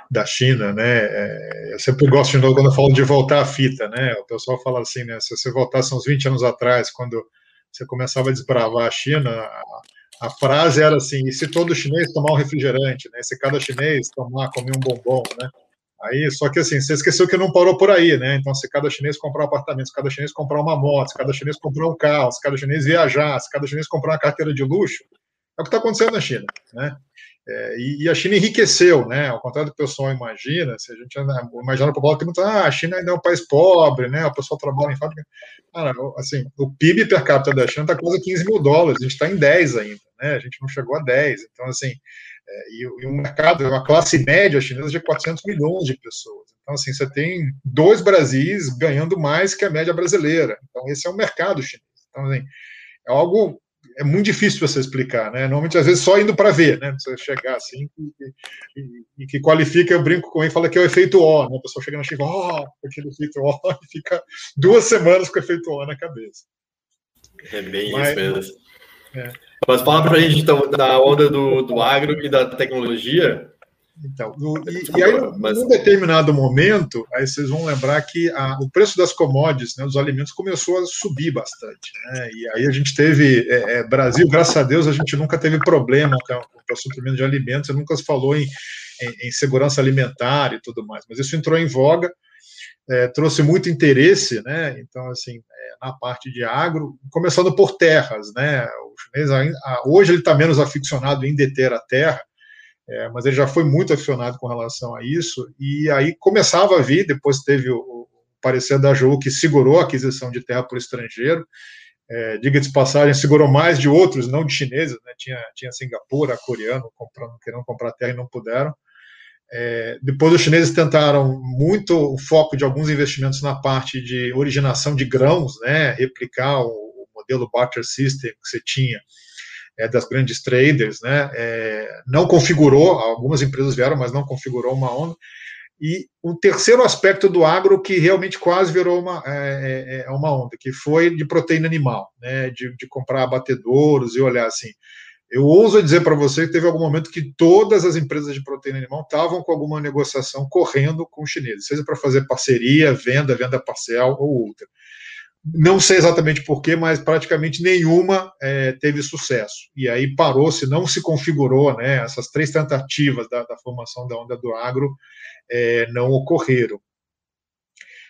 da China, né? É, eu sempre gosto de novo quando eu falo de voltar à fita, né? O pessoal fala assim, né? Se você voltasse uns 20 anos atrás, quando você começava a desbravar a China, a, a frase era assim: e se todo chinês tomar um refrigerante, né? Se cada chinês tomar, comer um bombom, né? Aí, só que assim, você esqueceu que não parou por aí, né? Então, se cada chinês comprar um apartamento, se cada chinês comprar uma moto, se cada chinês comprar um carro, se cada chinês viajar, se cada chinês comprar uma carteira de luxo, é o que está acontecendo na China, né? É, e, e, a China enriqueceu, né? Ao contrário do que o pessoal imagina, se a gente imagina o popular tem muito, ah, a China ainda é um país pobre, né? O pessoal trabalha em fábrica. Cara, assim, o PIB per capita da China está quase 15 mil dólares, a gente está em 10 ainda, né? A gente não chegou a 10. Então, assim, é, e, e um mercado, uma classe média chinesa de 400 milhões de pessoas. Então, assim, você tem dois Brasis ganhando mais que a média brasileira. Então, esse é o mercado chinês. Então, assim, é algo é muito difícil você explicar, né? Normalmente, às vezes, só indo para ver, né? Você chegar assim e, e, e, que qualifica, eu brinco com ele e fala que é o efeito O, né? A pessoa chega na China, ó, oh, aquele efeito O, e fica duas semanas com o efeito O na cabeça. É bem Mas, isso mesmo. É. Mas fala para a gente então, da onda do, do agro e da tecnologia. Então, no, e, e, aí, Mas... num determinado momento, aí vocês vão lembrar que a, o preço das commodities, né, dos alimentos, começou a subir bastante. Né, e aí a gente teve, é, é, Brasil, graças a Deus, a gente nunca teve problema com, com o suprimento de alimentos, nunca se falou em, em, em segurança alimentar e tudo mais, mas isso entrou em voga é, trouxe muito interesse, né? Então, assim, é, na parte de agro, começando por terras, né? O chinês hoje ele está menos aficionado em deter a terra, é, mas ele já foi muito aficionado com relação a isso, e aí começava a vir, depois teve o, o parecer da JU que segurou a aquisição de terra por estrangeiro, é, diga de passagem, segurou mais de outros, não de chineses, né? tinha, tinha Singapura, coreano, comprando, querendo comprar terra e não puderam. É, depois os chineses tentaram muito o foco de alguns investimentos na parte de originação de grãos, né? replicar o, o modelo barter system que você tinha é, das grandes traders, né? É, não configurou, algumas empresas vieram, mas não configurou uma onda. E o terceiro aspecto do agro que realmente quase virou uma, é, é, é uma onda, que foi de proteína animal, né? de, de comprar abatedouros e olhar assim. Eu ouso dizer para você que teve algum momento que todas as empresas de proteína animal estavam com alguma negociação correndo com os chineses, seja para fazer parceria, venda, venda parcial ou outra. Não sei exatamente porquê, mas praticamente nenhuma é, teve sucesso. E aí parou-se, não se configurou, né? Essas três tentativas da, da formação da onda do agro é, não ocorreram.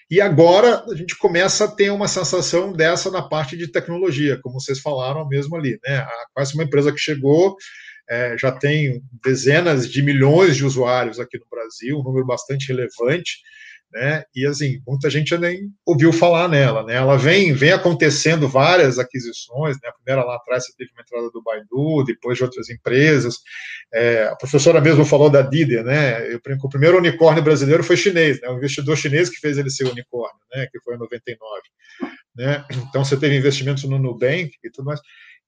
E agora a gente começa a ter uma sensação dessa na parte de tecnologia, como vocês falaram mesmo ali, né? Quase uma empresa que chegou, é, já tem dezenas de milhões de usuários aqui no Brasil, um número bastante relevante né? E assim, muita gente nem ouviu falar nela, né? Ela vem, vem acontecendo várias aquisições, né? A primeira lá atrás você teve uma entrada do Baidu, depois de outras empresas. É, a professora mesmo falou da Dider, né? Eu, o primeiro unicórnio brasileiro foi chinês, né? O investidor chinês que fez ele ser unicórnio, né? Que foi em 99, né? Então você teve investimentos no Nubank e tudo mais.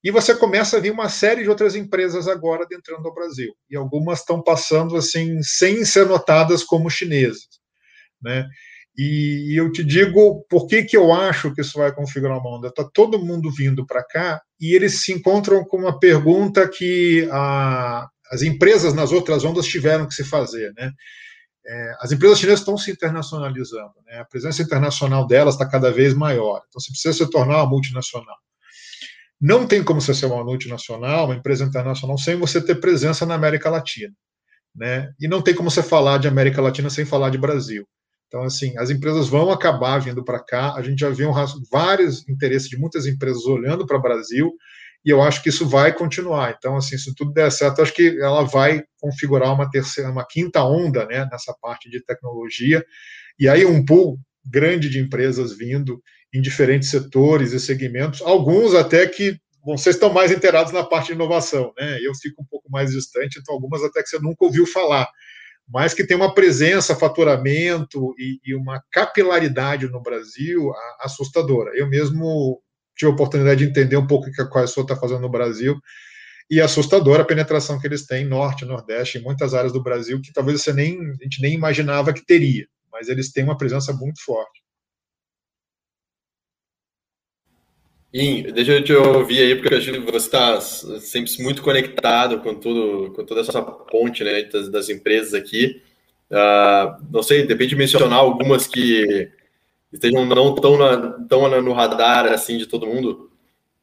E você começa a ver uma série de outras empresas agora entrando no Brasil. E algumas estão passando assim, sem ser notadas como chinesas né? E, eu te digo por que, que eu acho que isso vai configurar uma onda. Está todo mundo vindo para cá e eles se encontram com uma pergunta que a, as empresas nas outras ondas tiveram que se fazer, né? É, as empresas chinesas estão se internacionalizando, né? a presença internacional delas está cada vez maior. Então, você precisa se tornar uma multinacional. Não tem como você ser uma multinacional, uma empresa internacional, sem você ter presença na América Latina. Né? E não tem como você falar de América Latina sem falar de Brasil. Então, assim, as empresas vão acabar vindo para cá. A gente já viu um, vários interesses de muitas empresas olhando para o Brasil, e eu acho que isso vai continuar. Então, assim, se tudo der certo, acho que ela vai configurar uma terceira, uma quinta onda, né, nessa parte de tecnologia, e aí um pool grande de empresas vindo em diferentes setores e segmentos, alguns até que vocês estão mais inteirados na parte de inovação, né? Eu fico um pouco mais distante, então algumas até que você nunca ouviu falar mas que tem uma presença, faturamento e, e uma capilaridade no Brasil assustadora. Eu mesmo tive a oportunidade de entender um pouco o que a Coasul está fazendo no Brasil e assustadora a penetração que eles têm norte, nordeste, em muitas áreas do Brasil que talvez você nem, a gente nem imaginava que teria, mas eles têm uma presença muito forte. In, deixa eu te ouvir aí, porque acho que você está sempre muito conectado com tudo, com toda essa ponte né, das, das empresas aqui. Uh, não sei, depende de mencionar algumas que estejam não tão, na, tão no radar assim de todo mundo,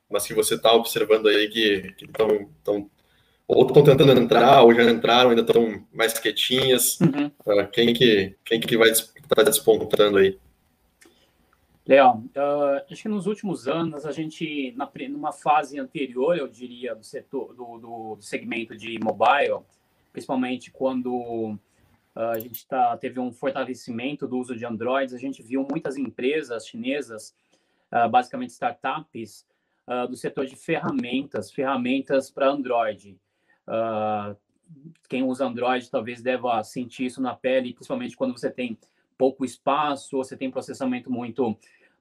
mas que você está observando aí que estão tão, ou estão tentando entrar, ou já entraram, ainda estão mais quietinhas. Uhum. Uh, quem, que, quem que vai estar tá despontando aí? Léo, uh, acho que nos últimos anos a gente, na, numa fase anterior, eu diria, do setor do, do segmento de mobile, principalmente quando uh, a gente tá, teve um fortalecimento do uso de Androids, a gente viu muitas empresas chinesas, uh, basicamente startups, do setor de ferramentas, ferramentas para Android. quem usa Android talvez deva sentir isso na pele, principalmente quando você tem pouco espaço, você tem processamento muito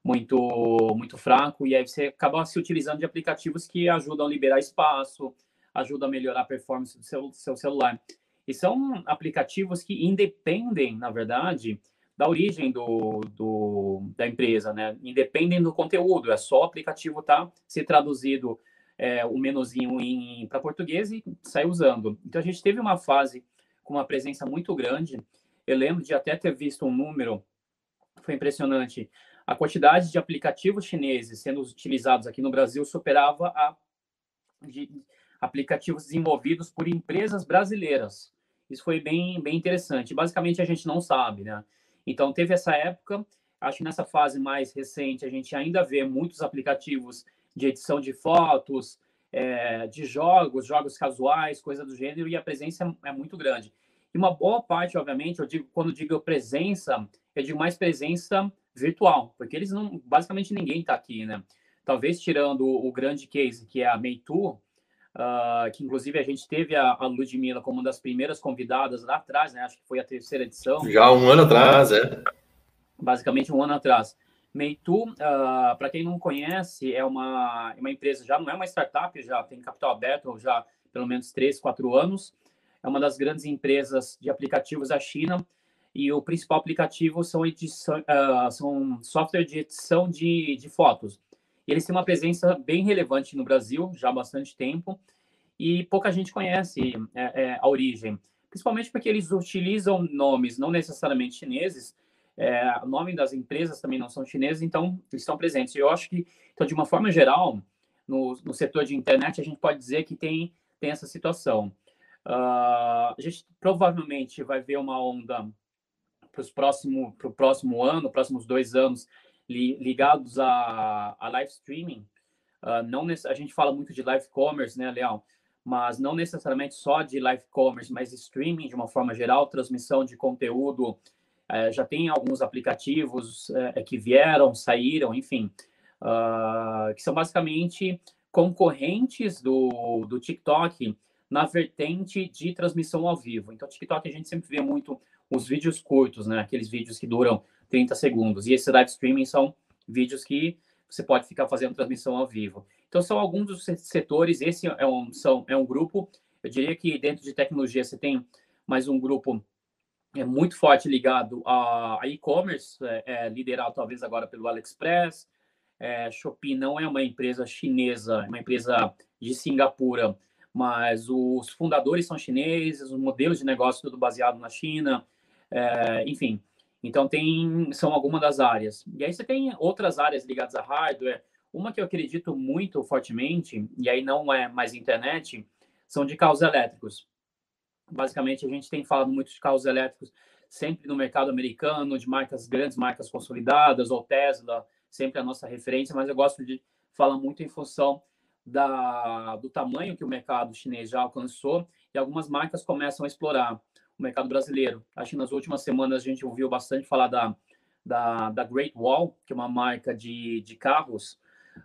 muito muito fraco e aí você acaba se utilizando de aplicativos que ajudam a liberar espaço, ajudam a melhorar a performance do seu, seu celular. E são aplicativos que independem, na verdade, da origem do, do, da empresa, né? Independem do conteúdo, é só o aplicativo tá se traduzido é, o menuzinho para português e sai usando. Então a gente teve uma fase com uma presença muito grande. Eu lembro de até ter visto um número, foi impressionante a quantidade de aplicativos chineses sendo utilizados aqui no Brasil superava a de aplicativos desenvolvidos por empresas brasileiras. Isso foi bem, bem interessante. Basicamente, a gente não sabe, né? Então, teve essa época. Acho que nessa fase mais recente, a gente ainda vê muitos aplicativos de edição de fotos, é, de jogos, jogos casuais, coisa do gênero, e a presença é, muito grande. E uma boa parte, obviamente, eu digo, quando digo presença, eu digo mais presença virtual, porque eles não, basicamente ninguém está aqui, né? Talvez tirando o grande case, que é a Meitu, uh, que inclusive a gente teve a, a Ludmilla como uma das primeiras convidadas lá atrás, né? Acho que foi a terceira edição. Já um ano atrás, é. Basicamente um ano atrás. Meitu, uh, ah, para quem não conhece, é uma, uma empresa, já não é uma startup, já tem capital aberto já pelo menos 3, 4 anos. É uma das grandes empresas de aplicativos da China e o principal aplicativo são, edição, uh, são software de edição de, de fotos. E eles têm uma presença bem relevante no Brasil já há bastante tempo e pouca gente conhece é, é, a origem, principalmente porque eles utilizam nomes não necessariamente chineses, é, o nome das empresas também não são chineses, então eles estão presentes. Eu acho que, então, de uma forma geral, no, no setor de internet, a gente pode dizer que tem, tem essa situação. Uh, a gente provavelmente vai ver uma onda para o próximo, próximo ano, próximos dois anos, li, ligados a, a live streaming. Uh, não a gente fala muito de live commerce, né, Leal? Mas não necessariamente só de live commerce, mas streaming de uma forma geral, transmissão de conteúdo é, já tem alguns aplicativos é, que vieram, saíram, enfim, uh, que são basicamente concorrentes do, do TikTok na vertente de transmissão ao vivo. Então, TikTok a gente sempre vê muito os vídeos curtos, né? Aqueles vídeos que duram 30 segundos. E esse live streaming são vídeos que você pode ficar fazendo transmissão ao vivo. Então, são alguns dos setores. Esse é um, são, é um grupo. Eu diria que dentro de tecnologia você tem mais um grupo é muito forte ligado a, a e-commerce, é, é, liderado talvez agora pelo AliExpress. É, Shopee não é uma empresa chinesa, é uma empresa de Singapura, mas os fundadores são chineses, os modelos de negócio tudo baseado na China, é, enfim. Então tem são algumas das áreas. E aí você tem outras áreas ligadas a hardware. Uma que eu acredito muito fortemente, e aí não é mais internet, são de carros elétricos. Basicamente, a gente tem falado muito de carros elétricos sempre no mercado americano, de marcas grandes, marcas consolidadas, ou Tesla, sempre a nossa referência, mas eu gosto de falar muito em função da, do tamanho que o mercado chinês já alcançou e algumas marcas começam a explorar o mercado brasileiro. Acho que nas últimas semanas a gente ouviu bastante falar da, da, da Great Wall, que é uma marca de, de carros,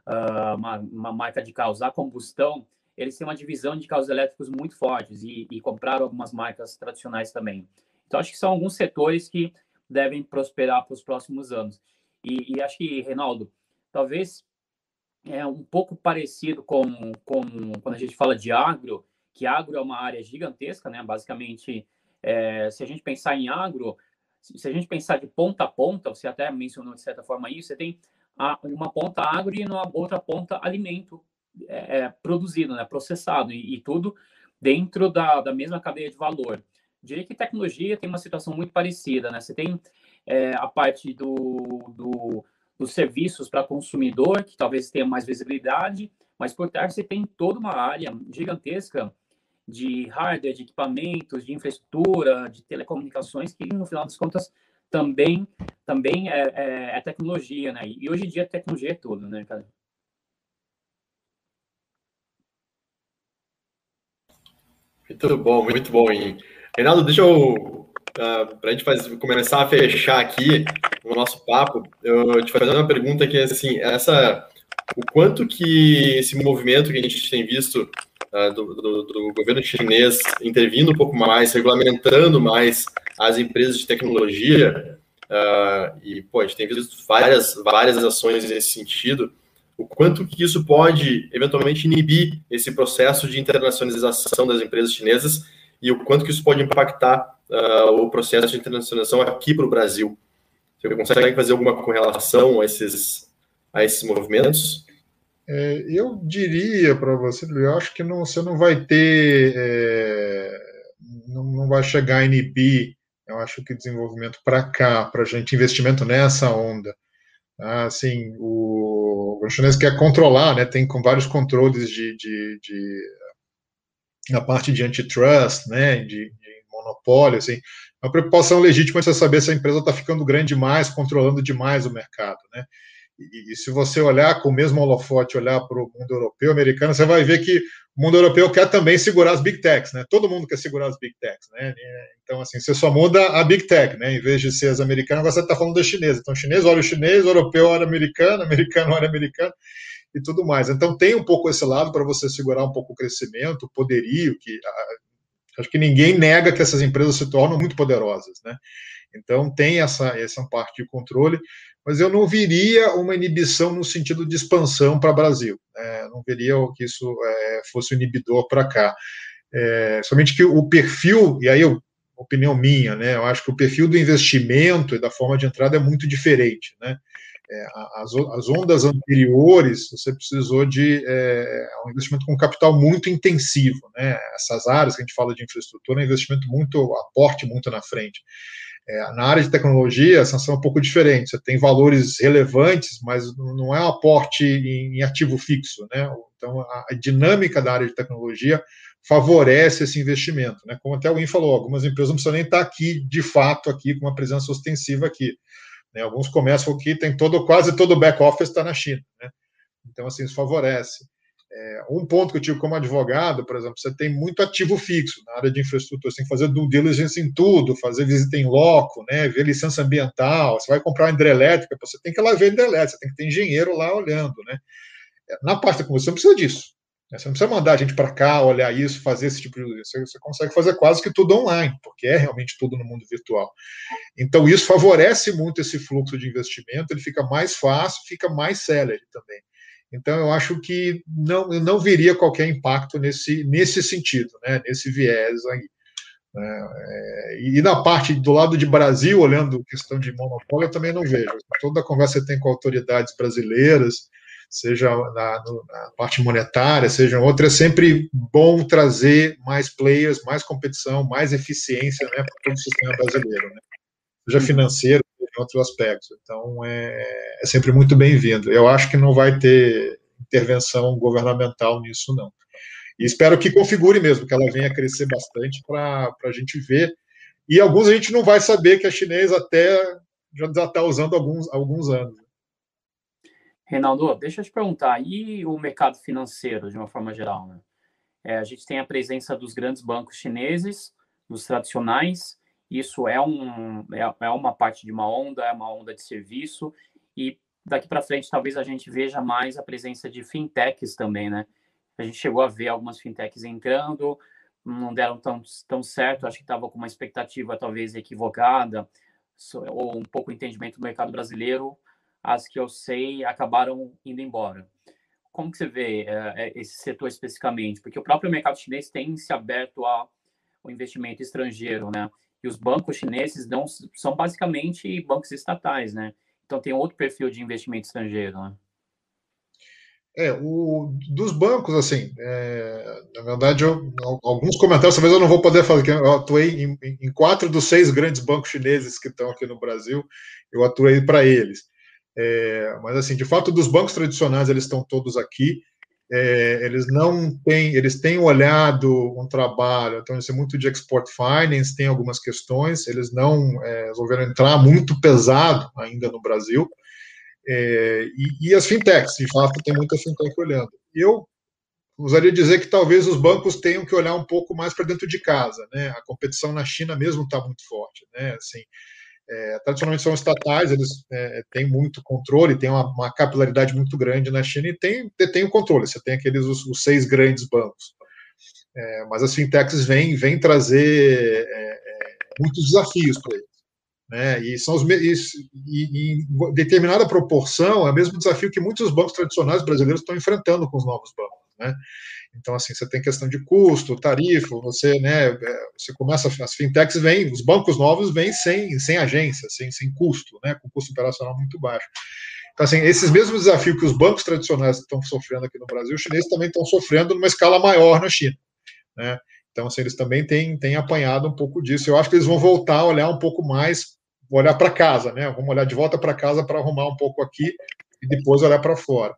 uh, uma, uma marca de carros a combustão, eles têm uma divisão de carros elétricos muito fortes e, e compraram algumas marcas tradicionais também. Então, acho que são alguns setores que devem prosperar para os próximos anos. E, e, acho que, Reinaldo, talvez é um pouco parecido com, com quando a gente fala de agro, que agro é uma área gigantesca, né? Basicamente, é, se a gente pensar em agro, se a gente pensar de ponta a ponta, você até mencionou de certa forma isso, você tem uma ponta agro e na outra ponta alimento, é, é, produzido, né, processado, e, e, tudo dentro da, da mesma cadeia de valor. Diria que tecnologia tem uma situação muito parecida, né? Você tem é, a parte do, do dos serviços para consumidor, que talvez tenha mais visibilidade, mas por trás você tem toda uma área gigantesca de hardware, de equipamentos, de infraestrutura, de telecomunicações, que no final das contas também, também é, é, é tecnologia, né? E hoje em dia a tecnologia é tudo, né, cara? Muito bom, muito bom. E, Reinaldo, deixa eu, uh, ah, para a gente começar a fechar aqui o nosso papo, eu te fazer uma pergunta que é assim, essa, o quanto que esse movimento que a gente tem visto uh, do, do, do, governo chinês intervindo um pouco mais, regulamentando mais as empresas de tecnologia, uh, e pô, a gente tem visto várias, várias ações nesse sentido, o quanto que isso pode eventualmente inibir esse processo de internacionalização das empresas chinesas e o quanto que isso pode impactar uh, o processo de internacionalização aqui para o Brasil. Você consegue fazer alguma correlação a esses, a esses movimentos? É, eu diria para você, eu acho que não, você não vai ter, é, não, não vai chegar a inibir, eu acho que desenvolvimento para cá, para a gente, investimento nessa onda. Ah, assim, o, o chinês quer controlar, né, tem com vários controles de, de, de na parte de antitrust, né, de, de monopólio, assim, uma preocupação legítima você saber se a empresa está ficando grande demais, controlando demais o mercado, né? E, e, se você olhar com o mesmo holofote, olhar para o mundo europeu, americano, você vai ver que o mundo europeu quer também segurar as big techs, né? Todo mundo quer segurar as big techs, né? Então, assim, você só muda a big tech, né? Em vez de ser as americanas, você está falando das chinesas. Então, chinês olha o chinês, europeu olha o americano, americano olha o americano e tudo mais. Então, tem um pouco esse lado para você segurar um pouco o crescimento, o poderio, que acho que ninguém nega que essas empresas se tornam muito poderosas, né? Então, tem essa, essa parte de controle mas eu não viria uma inibição no sentido de expansão para o Brasil. Né? Não veria que isso é, fosse um inibidor para cá. É, somente que o perfil, e aí eu, opinião minha, né, eu acho que o perfil do investimento e da forma de entrada é muito diferente. Né? É, as, as, ondas anteriores, você precisou de é, um investimento com capital muito intensivo. Né? Essas áreas que a gente fala de infraestrutura, é um investimento muito, aporte muito na frente. É, na área de tecnologia, a sanção é um pouco diferente. Você tem valores relevantes, mas não é um aporte em, em ativo fixo. Né? Então, a, a, dinâmica da área de tecnologia favorece esse investimento. Né? Como até alguém falou, algumas empresas não precisam nem estar aqui, de fato, aqui com uma presença ostensiva aqui. Né? Alguns começam aqui, tem todo, quase todo o back-office está na China. Né? Então, assim, isso favorece. É, um ponto que eu tive como advogado, por exemplo, você tem muito ativo fixo na área de infraestrutura, você tem que fazer due diligence em tudo, fazer visita em loco, né, ver licença ambiental, você vai comprar uma hidrelétrica, você tem que ir lá ver a hidrelétrica, você tem que ter engenheiro lá olhando, né. Na parte como você não precisa disso. Né, você não precisa mandar a gente para cá, olhar isso, fazer esse tipo de. Você, você consegue fazer quase que tudo online, porque é realmente tudo no mundo virtual. Então, isso favorece muito esse fluxo de investimento, ele fica mais fácil, fica mais célere também. Então, eu acho que não, eu não viria qualquer impacto nesse, nesse sentido, né, nesse viés aí. Né, é, e na parte do lado de Brasil, olhando questão de monopólio, eu também não vejo. Toda a conversa que tem com autoridades brasileiras, seja na, na parte monetária, seja outra, é sempre bom trazer mais players, mais competição, mais eficiência né, para todo o sistema brasileiro, né? seja financeiro, em outros aspectos. Então, é, é sempre muito bem-vindo. Eu acho que não vai ter intervenção governamental nisso, não. E espero que configure mesmo, que ela venha crescer bastante para a gente ver. E alguns a gente não vai saber que é chinês até já está usando alguns, alguns anos. Reinaldo, deixa eu te perguntar, e o mercado financeiro, de uma forma geral? Né? É, a gente tem a presença dos grandes bancos chineses, dos tradicionais, isso é, um, é, é uma parte de uma onda, é uma onda de serviço, e daqui para frente talvez a gente veja mais a presença de fintechs também, né? A gente chegou a ver algumas fintechs entrando, não deram tão, tão certo, acho que estava com uma expectativa talvez equivocada, ou um pouco entendimento do mercado brasileiro, as que eu sei acabaram indo embora. Como que você vê é, esse setor especificamente? Porque o próprio mercado chinês tem se aberto ao investimento estrangeiro, né? E os bancos chineses são basicamente bancos estatais, né? Então tem outro perfil de investimento estrangeiro, né? É, o, dos bancos, assim, é, na verdade, eu, alguns comentários, talvez eu não vou poder fazer, eu atuei em, em quatro dos seis grandes bancos chineses que estão aqui no Brasil, eu atuei para eles. É, mas, assim, de fato, dos bancos tradicionais, eles estão todos aqui é, eles não têm, eles têm olhado um trabalho, então isso é muito de export finance, tem algumas questões, eles não é, resolveram entrar muito pesado ainda no Brasil, é, e, e, as fintechs, de fato, tem muita fintech olhando. Eu usaria dizer que talvez os bancos tenham que olhar um pouco mais para dentro de casa, né? A competição na China mesmo está muito forte, né? Assim, é, tradicionalmente são estatais, eles é, têm muito controle, têm uma, uma, capilaridade muito grande na China e tem, tem o controle. Você tem aqueles os, os seis grandes bancos. É, mas as fintechs vêm, vêm trazer é, é, muitos desafios para eles. Né? E são os e, e, em determinada proporção é o mesmo desafio que muitos bancos tradicionais brasileiros estão enfrentando com os novos bancos. Né? Então, assim, você tem questão de custo, tarifa, você, né, é, você começa, as fintechs vêm, os bancos novos vêm sem, sem agência, sem, sem custo, né, com custo operacional muito baixo. Então, assim, esses mesmos desafios que os bancos tradicionais estão sofrendo aqui no Brasil, os chineses também estão sofrendo numa escala maior na China, né. Então, assim, eles também têm, têm apanhado um pouco disso. Eu acho que eles vão voltar a olhar um pouco mais, olhar para casa, né, vamos olhar de volta para casa para arrumar um pouco aqui e depois olhar para fora.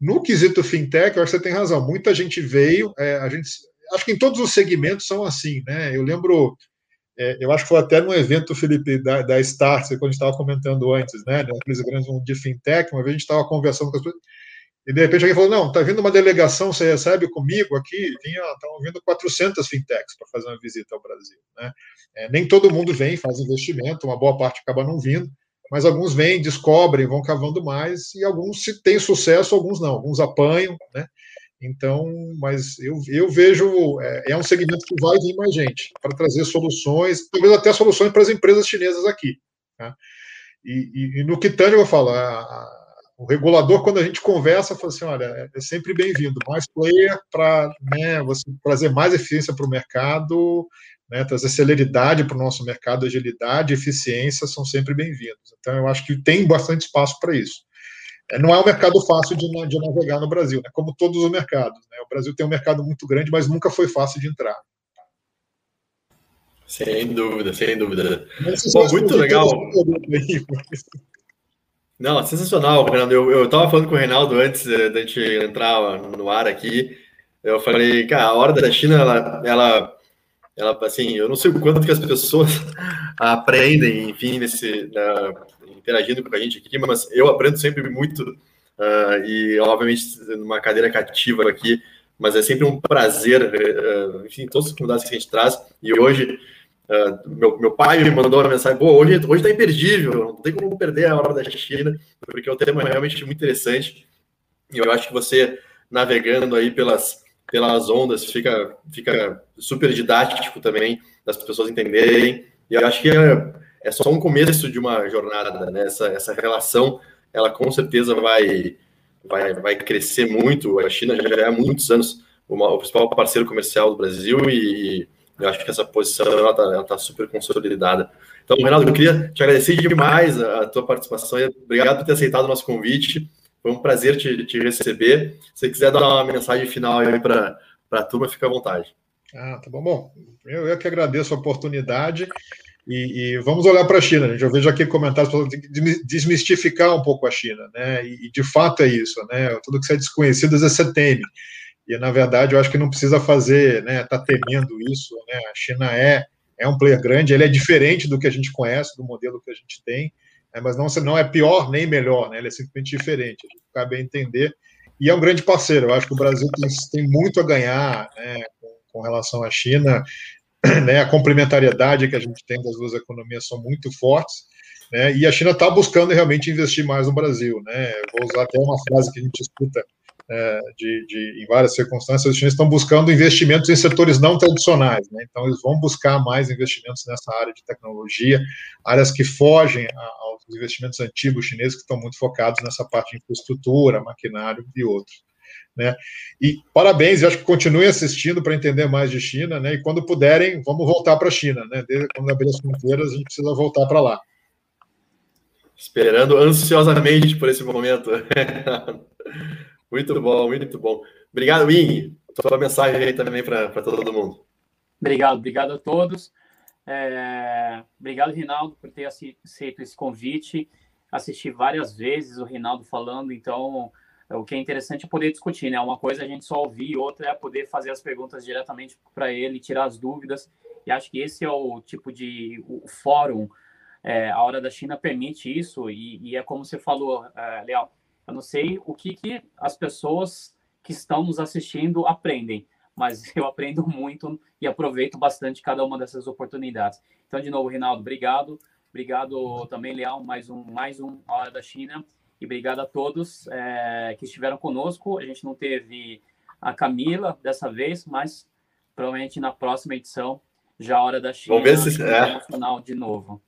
No quesito fintech, eu acho que você tem razão. Muita gente veio, é, a gente, acho que em todos os segmentos são assim, né? Eu lembro é, eu acho que foi até no evento, Felipe, da, da Start, quando a gente estava comentando antes, né, naqueles grandes de fintech, uma vez a gente estava conversando com as pessoas, e de repente alguém falou, não, está vindo uma delegação, você recebe comigo aqui, estão vindo 400 fintechs para fazer uma visita ao Brasil. Né? É, nem todo mundo vem, faz investimento, uma boa parte acaba não vindo, mas alguns vêm, descobrem, vão cavando mais, e alguns têm sucesso, alguns não, alguns apanham, né? Então, mas eu, eu vejo, é, é, um segmento que vai vir mais gente para trazer soluções, talvez até soluções para as empresas chinesas aqui. Tá? E, e, e, no que Tânia eu falo, a, a, o regulador, quando a gente conversa, fala assim: olha, é, é sempre bem-vindo, mais player para né, você trazer mais eficiência para o mercado, né, trazer celeridade para o nosso mercado, agilidade, eficiência são sempre bem-vindos. Então, eu acho que tem bastante espaço para isso. É, não é um mercado fácil de, de navegar no Brasil, né? como todos os mercados. Né? O Brasil tem um mercado muito grande, mas nunca foi fácil de entrar. Sem dúvida, sem dúvida. Bom, muito legal. Não, sensacional, Fernando. Eu estava falando com o Reinaldo antes da gente entrar no ar aqui. Eu falei, cara, a hora da China, ela, ela, ela assim, eu não sei o quanto que as pessoas aprendem, enfim, nesse, na, interagindo com a gente aqui, mas eu aprendo sempre muito uh, e, obviamente, numa cadeira cativa aqui, mas é sempre um prazer, uh, enfim, todas as comunidades que a gente traz. E hoje, uh, meu, meu pai me mandou uma mensagem: Pô, hoje, hoje tá imperdível, não tem como perder a hora da China, porque o tema é realmente muito interessante. E eu acho que você, navegando aí pelas, pelas ondas, fica, fica super didático também, das pessoas entenderem. E eu acho que é é só um começo de uma jornada, né? Essa, essa relação, ela com certeza vai, vai, vai crescer muito. A China já é há muitos anos uma, o principal parceiro comercial do Brasil e eu acho que essa posição ela está tá super consolidada. Então, Renato, eu queria te agradecer demais a, tua participação. Obrigado por ter aceitado o nosso convite. Foi um prazer te, te receber. Se você quiser dar uma mensagem final aí para a turma, fica à vontade. Ah, tá bom. Bom, eu, eu que agradeço a oportunidade. E, e, vamos olhar para a China. Gente. Eu vejo aqui comentários de desmistificar um pouco a China, né? E, de fato é isso, né? Tudo que você é desconhecido, às vezes você teme. E na verdade eu acho que não precisa fazer, né? Tá temendo isso, né? A China é é um player grande, ele é diferente do que a gente conhece, do modelo que a gente tem, né? mas não não é pior nem melhor, né? Ele é simplesmente diferente. A gente cabe a entender. E é um grande parceiro. Eu acho que o Brasil tem, tem muito a ganhar, né? Com, com relação à China. né, a complementariedade que a gente tem das duas economias são muito fortes, né, e a China está buscando realmente investir mais no Brasil. Né, vou usar até uma frase que a gente escuta de, de, em várias circunstâncias, os chineses estão buscando investimentos em setores não tradicionais, né, então eles vão buscar mais investimentos nessa área de tecnologia, áreas que fogem aos investimentos antigos chineses, que estão muito focados nessa parte de infraestrutura, maquinário e outros. Né? E parabéns, eu acho que continuem assistindo para entender mais de China, né? E quando puderem, vamos voltar para a China, né? Desde quando abrir as fronteiras, a gente precisa voltar para lá. Esperando ansiosamente por esse momento. muito bom, muito bom. Obrigado, Wing. Sua mensagem aí também para todo mundo. Obrigado, obrigado a todos. É... Obrigado, Rinaldo, por ter aceito esse convite. Assisti várias vezes o Rinaldo falando, então o que é interessante é poder discutir, né? Uma coisa é a gente só ouvir, outra é poder fazer as perguntas diretamente para ele, tirar as dúvidas. E acho que esse é o tipo de o fórum. É, a hora da China permite isso e, e é como você falou, é, Leal. Eu não sei o que, que as pessoas que estão nos assistindo aprendem, mas eu aprendo muito e aproveito bastante cada uma dessas oportunidades. Então, de novo, Rinaldo, obrigado. Obrigado também, Leal, mais um, mais um Hora da China. E obrigado a todos é, que estiveram conosco. A gente não teve a Camila dessa vez, mas provavelmente na próxima edição, já a hora da China, Vamos ver se, é. de novo.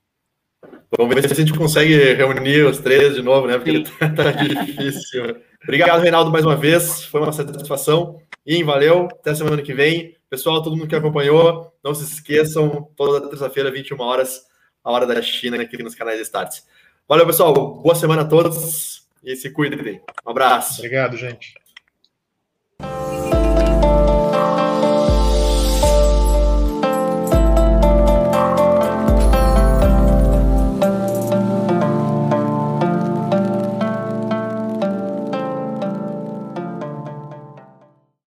Vamos ver se a gente consegue reunir os três de novo, né? Porque tá, tá difícil. Obrigado, Reinaldo, mais uma vez. Foi uma satisfação. E valeu. Até semana que vem. Pessoal, todo mundo que acompanhou, não se esqueçam, toda terça-feira, 21 horas, a hora da China, aqui nos canais Starts. Valeu, pessoal. Boa semana a todos e se cuidem. Um abraço. Obrigado, gente.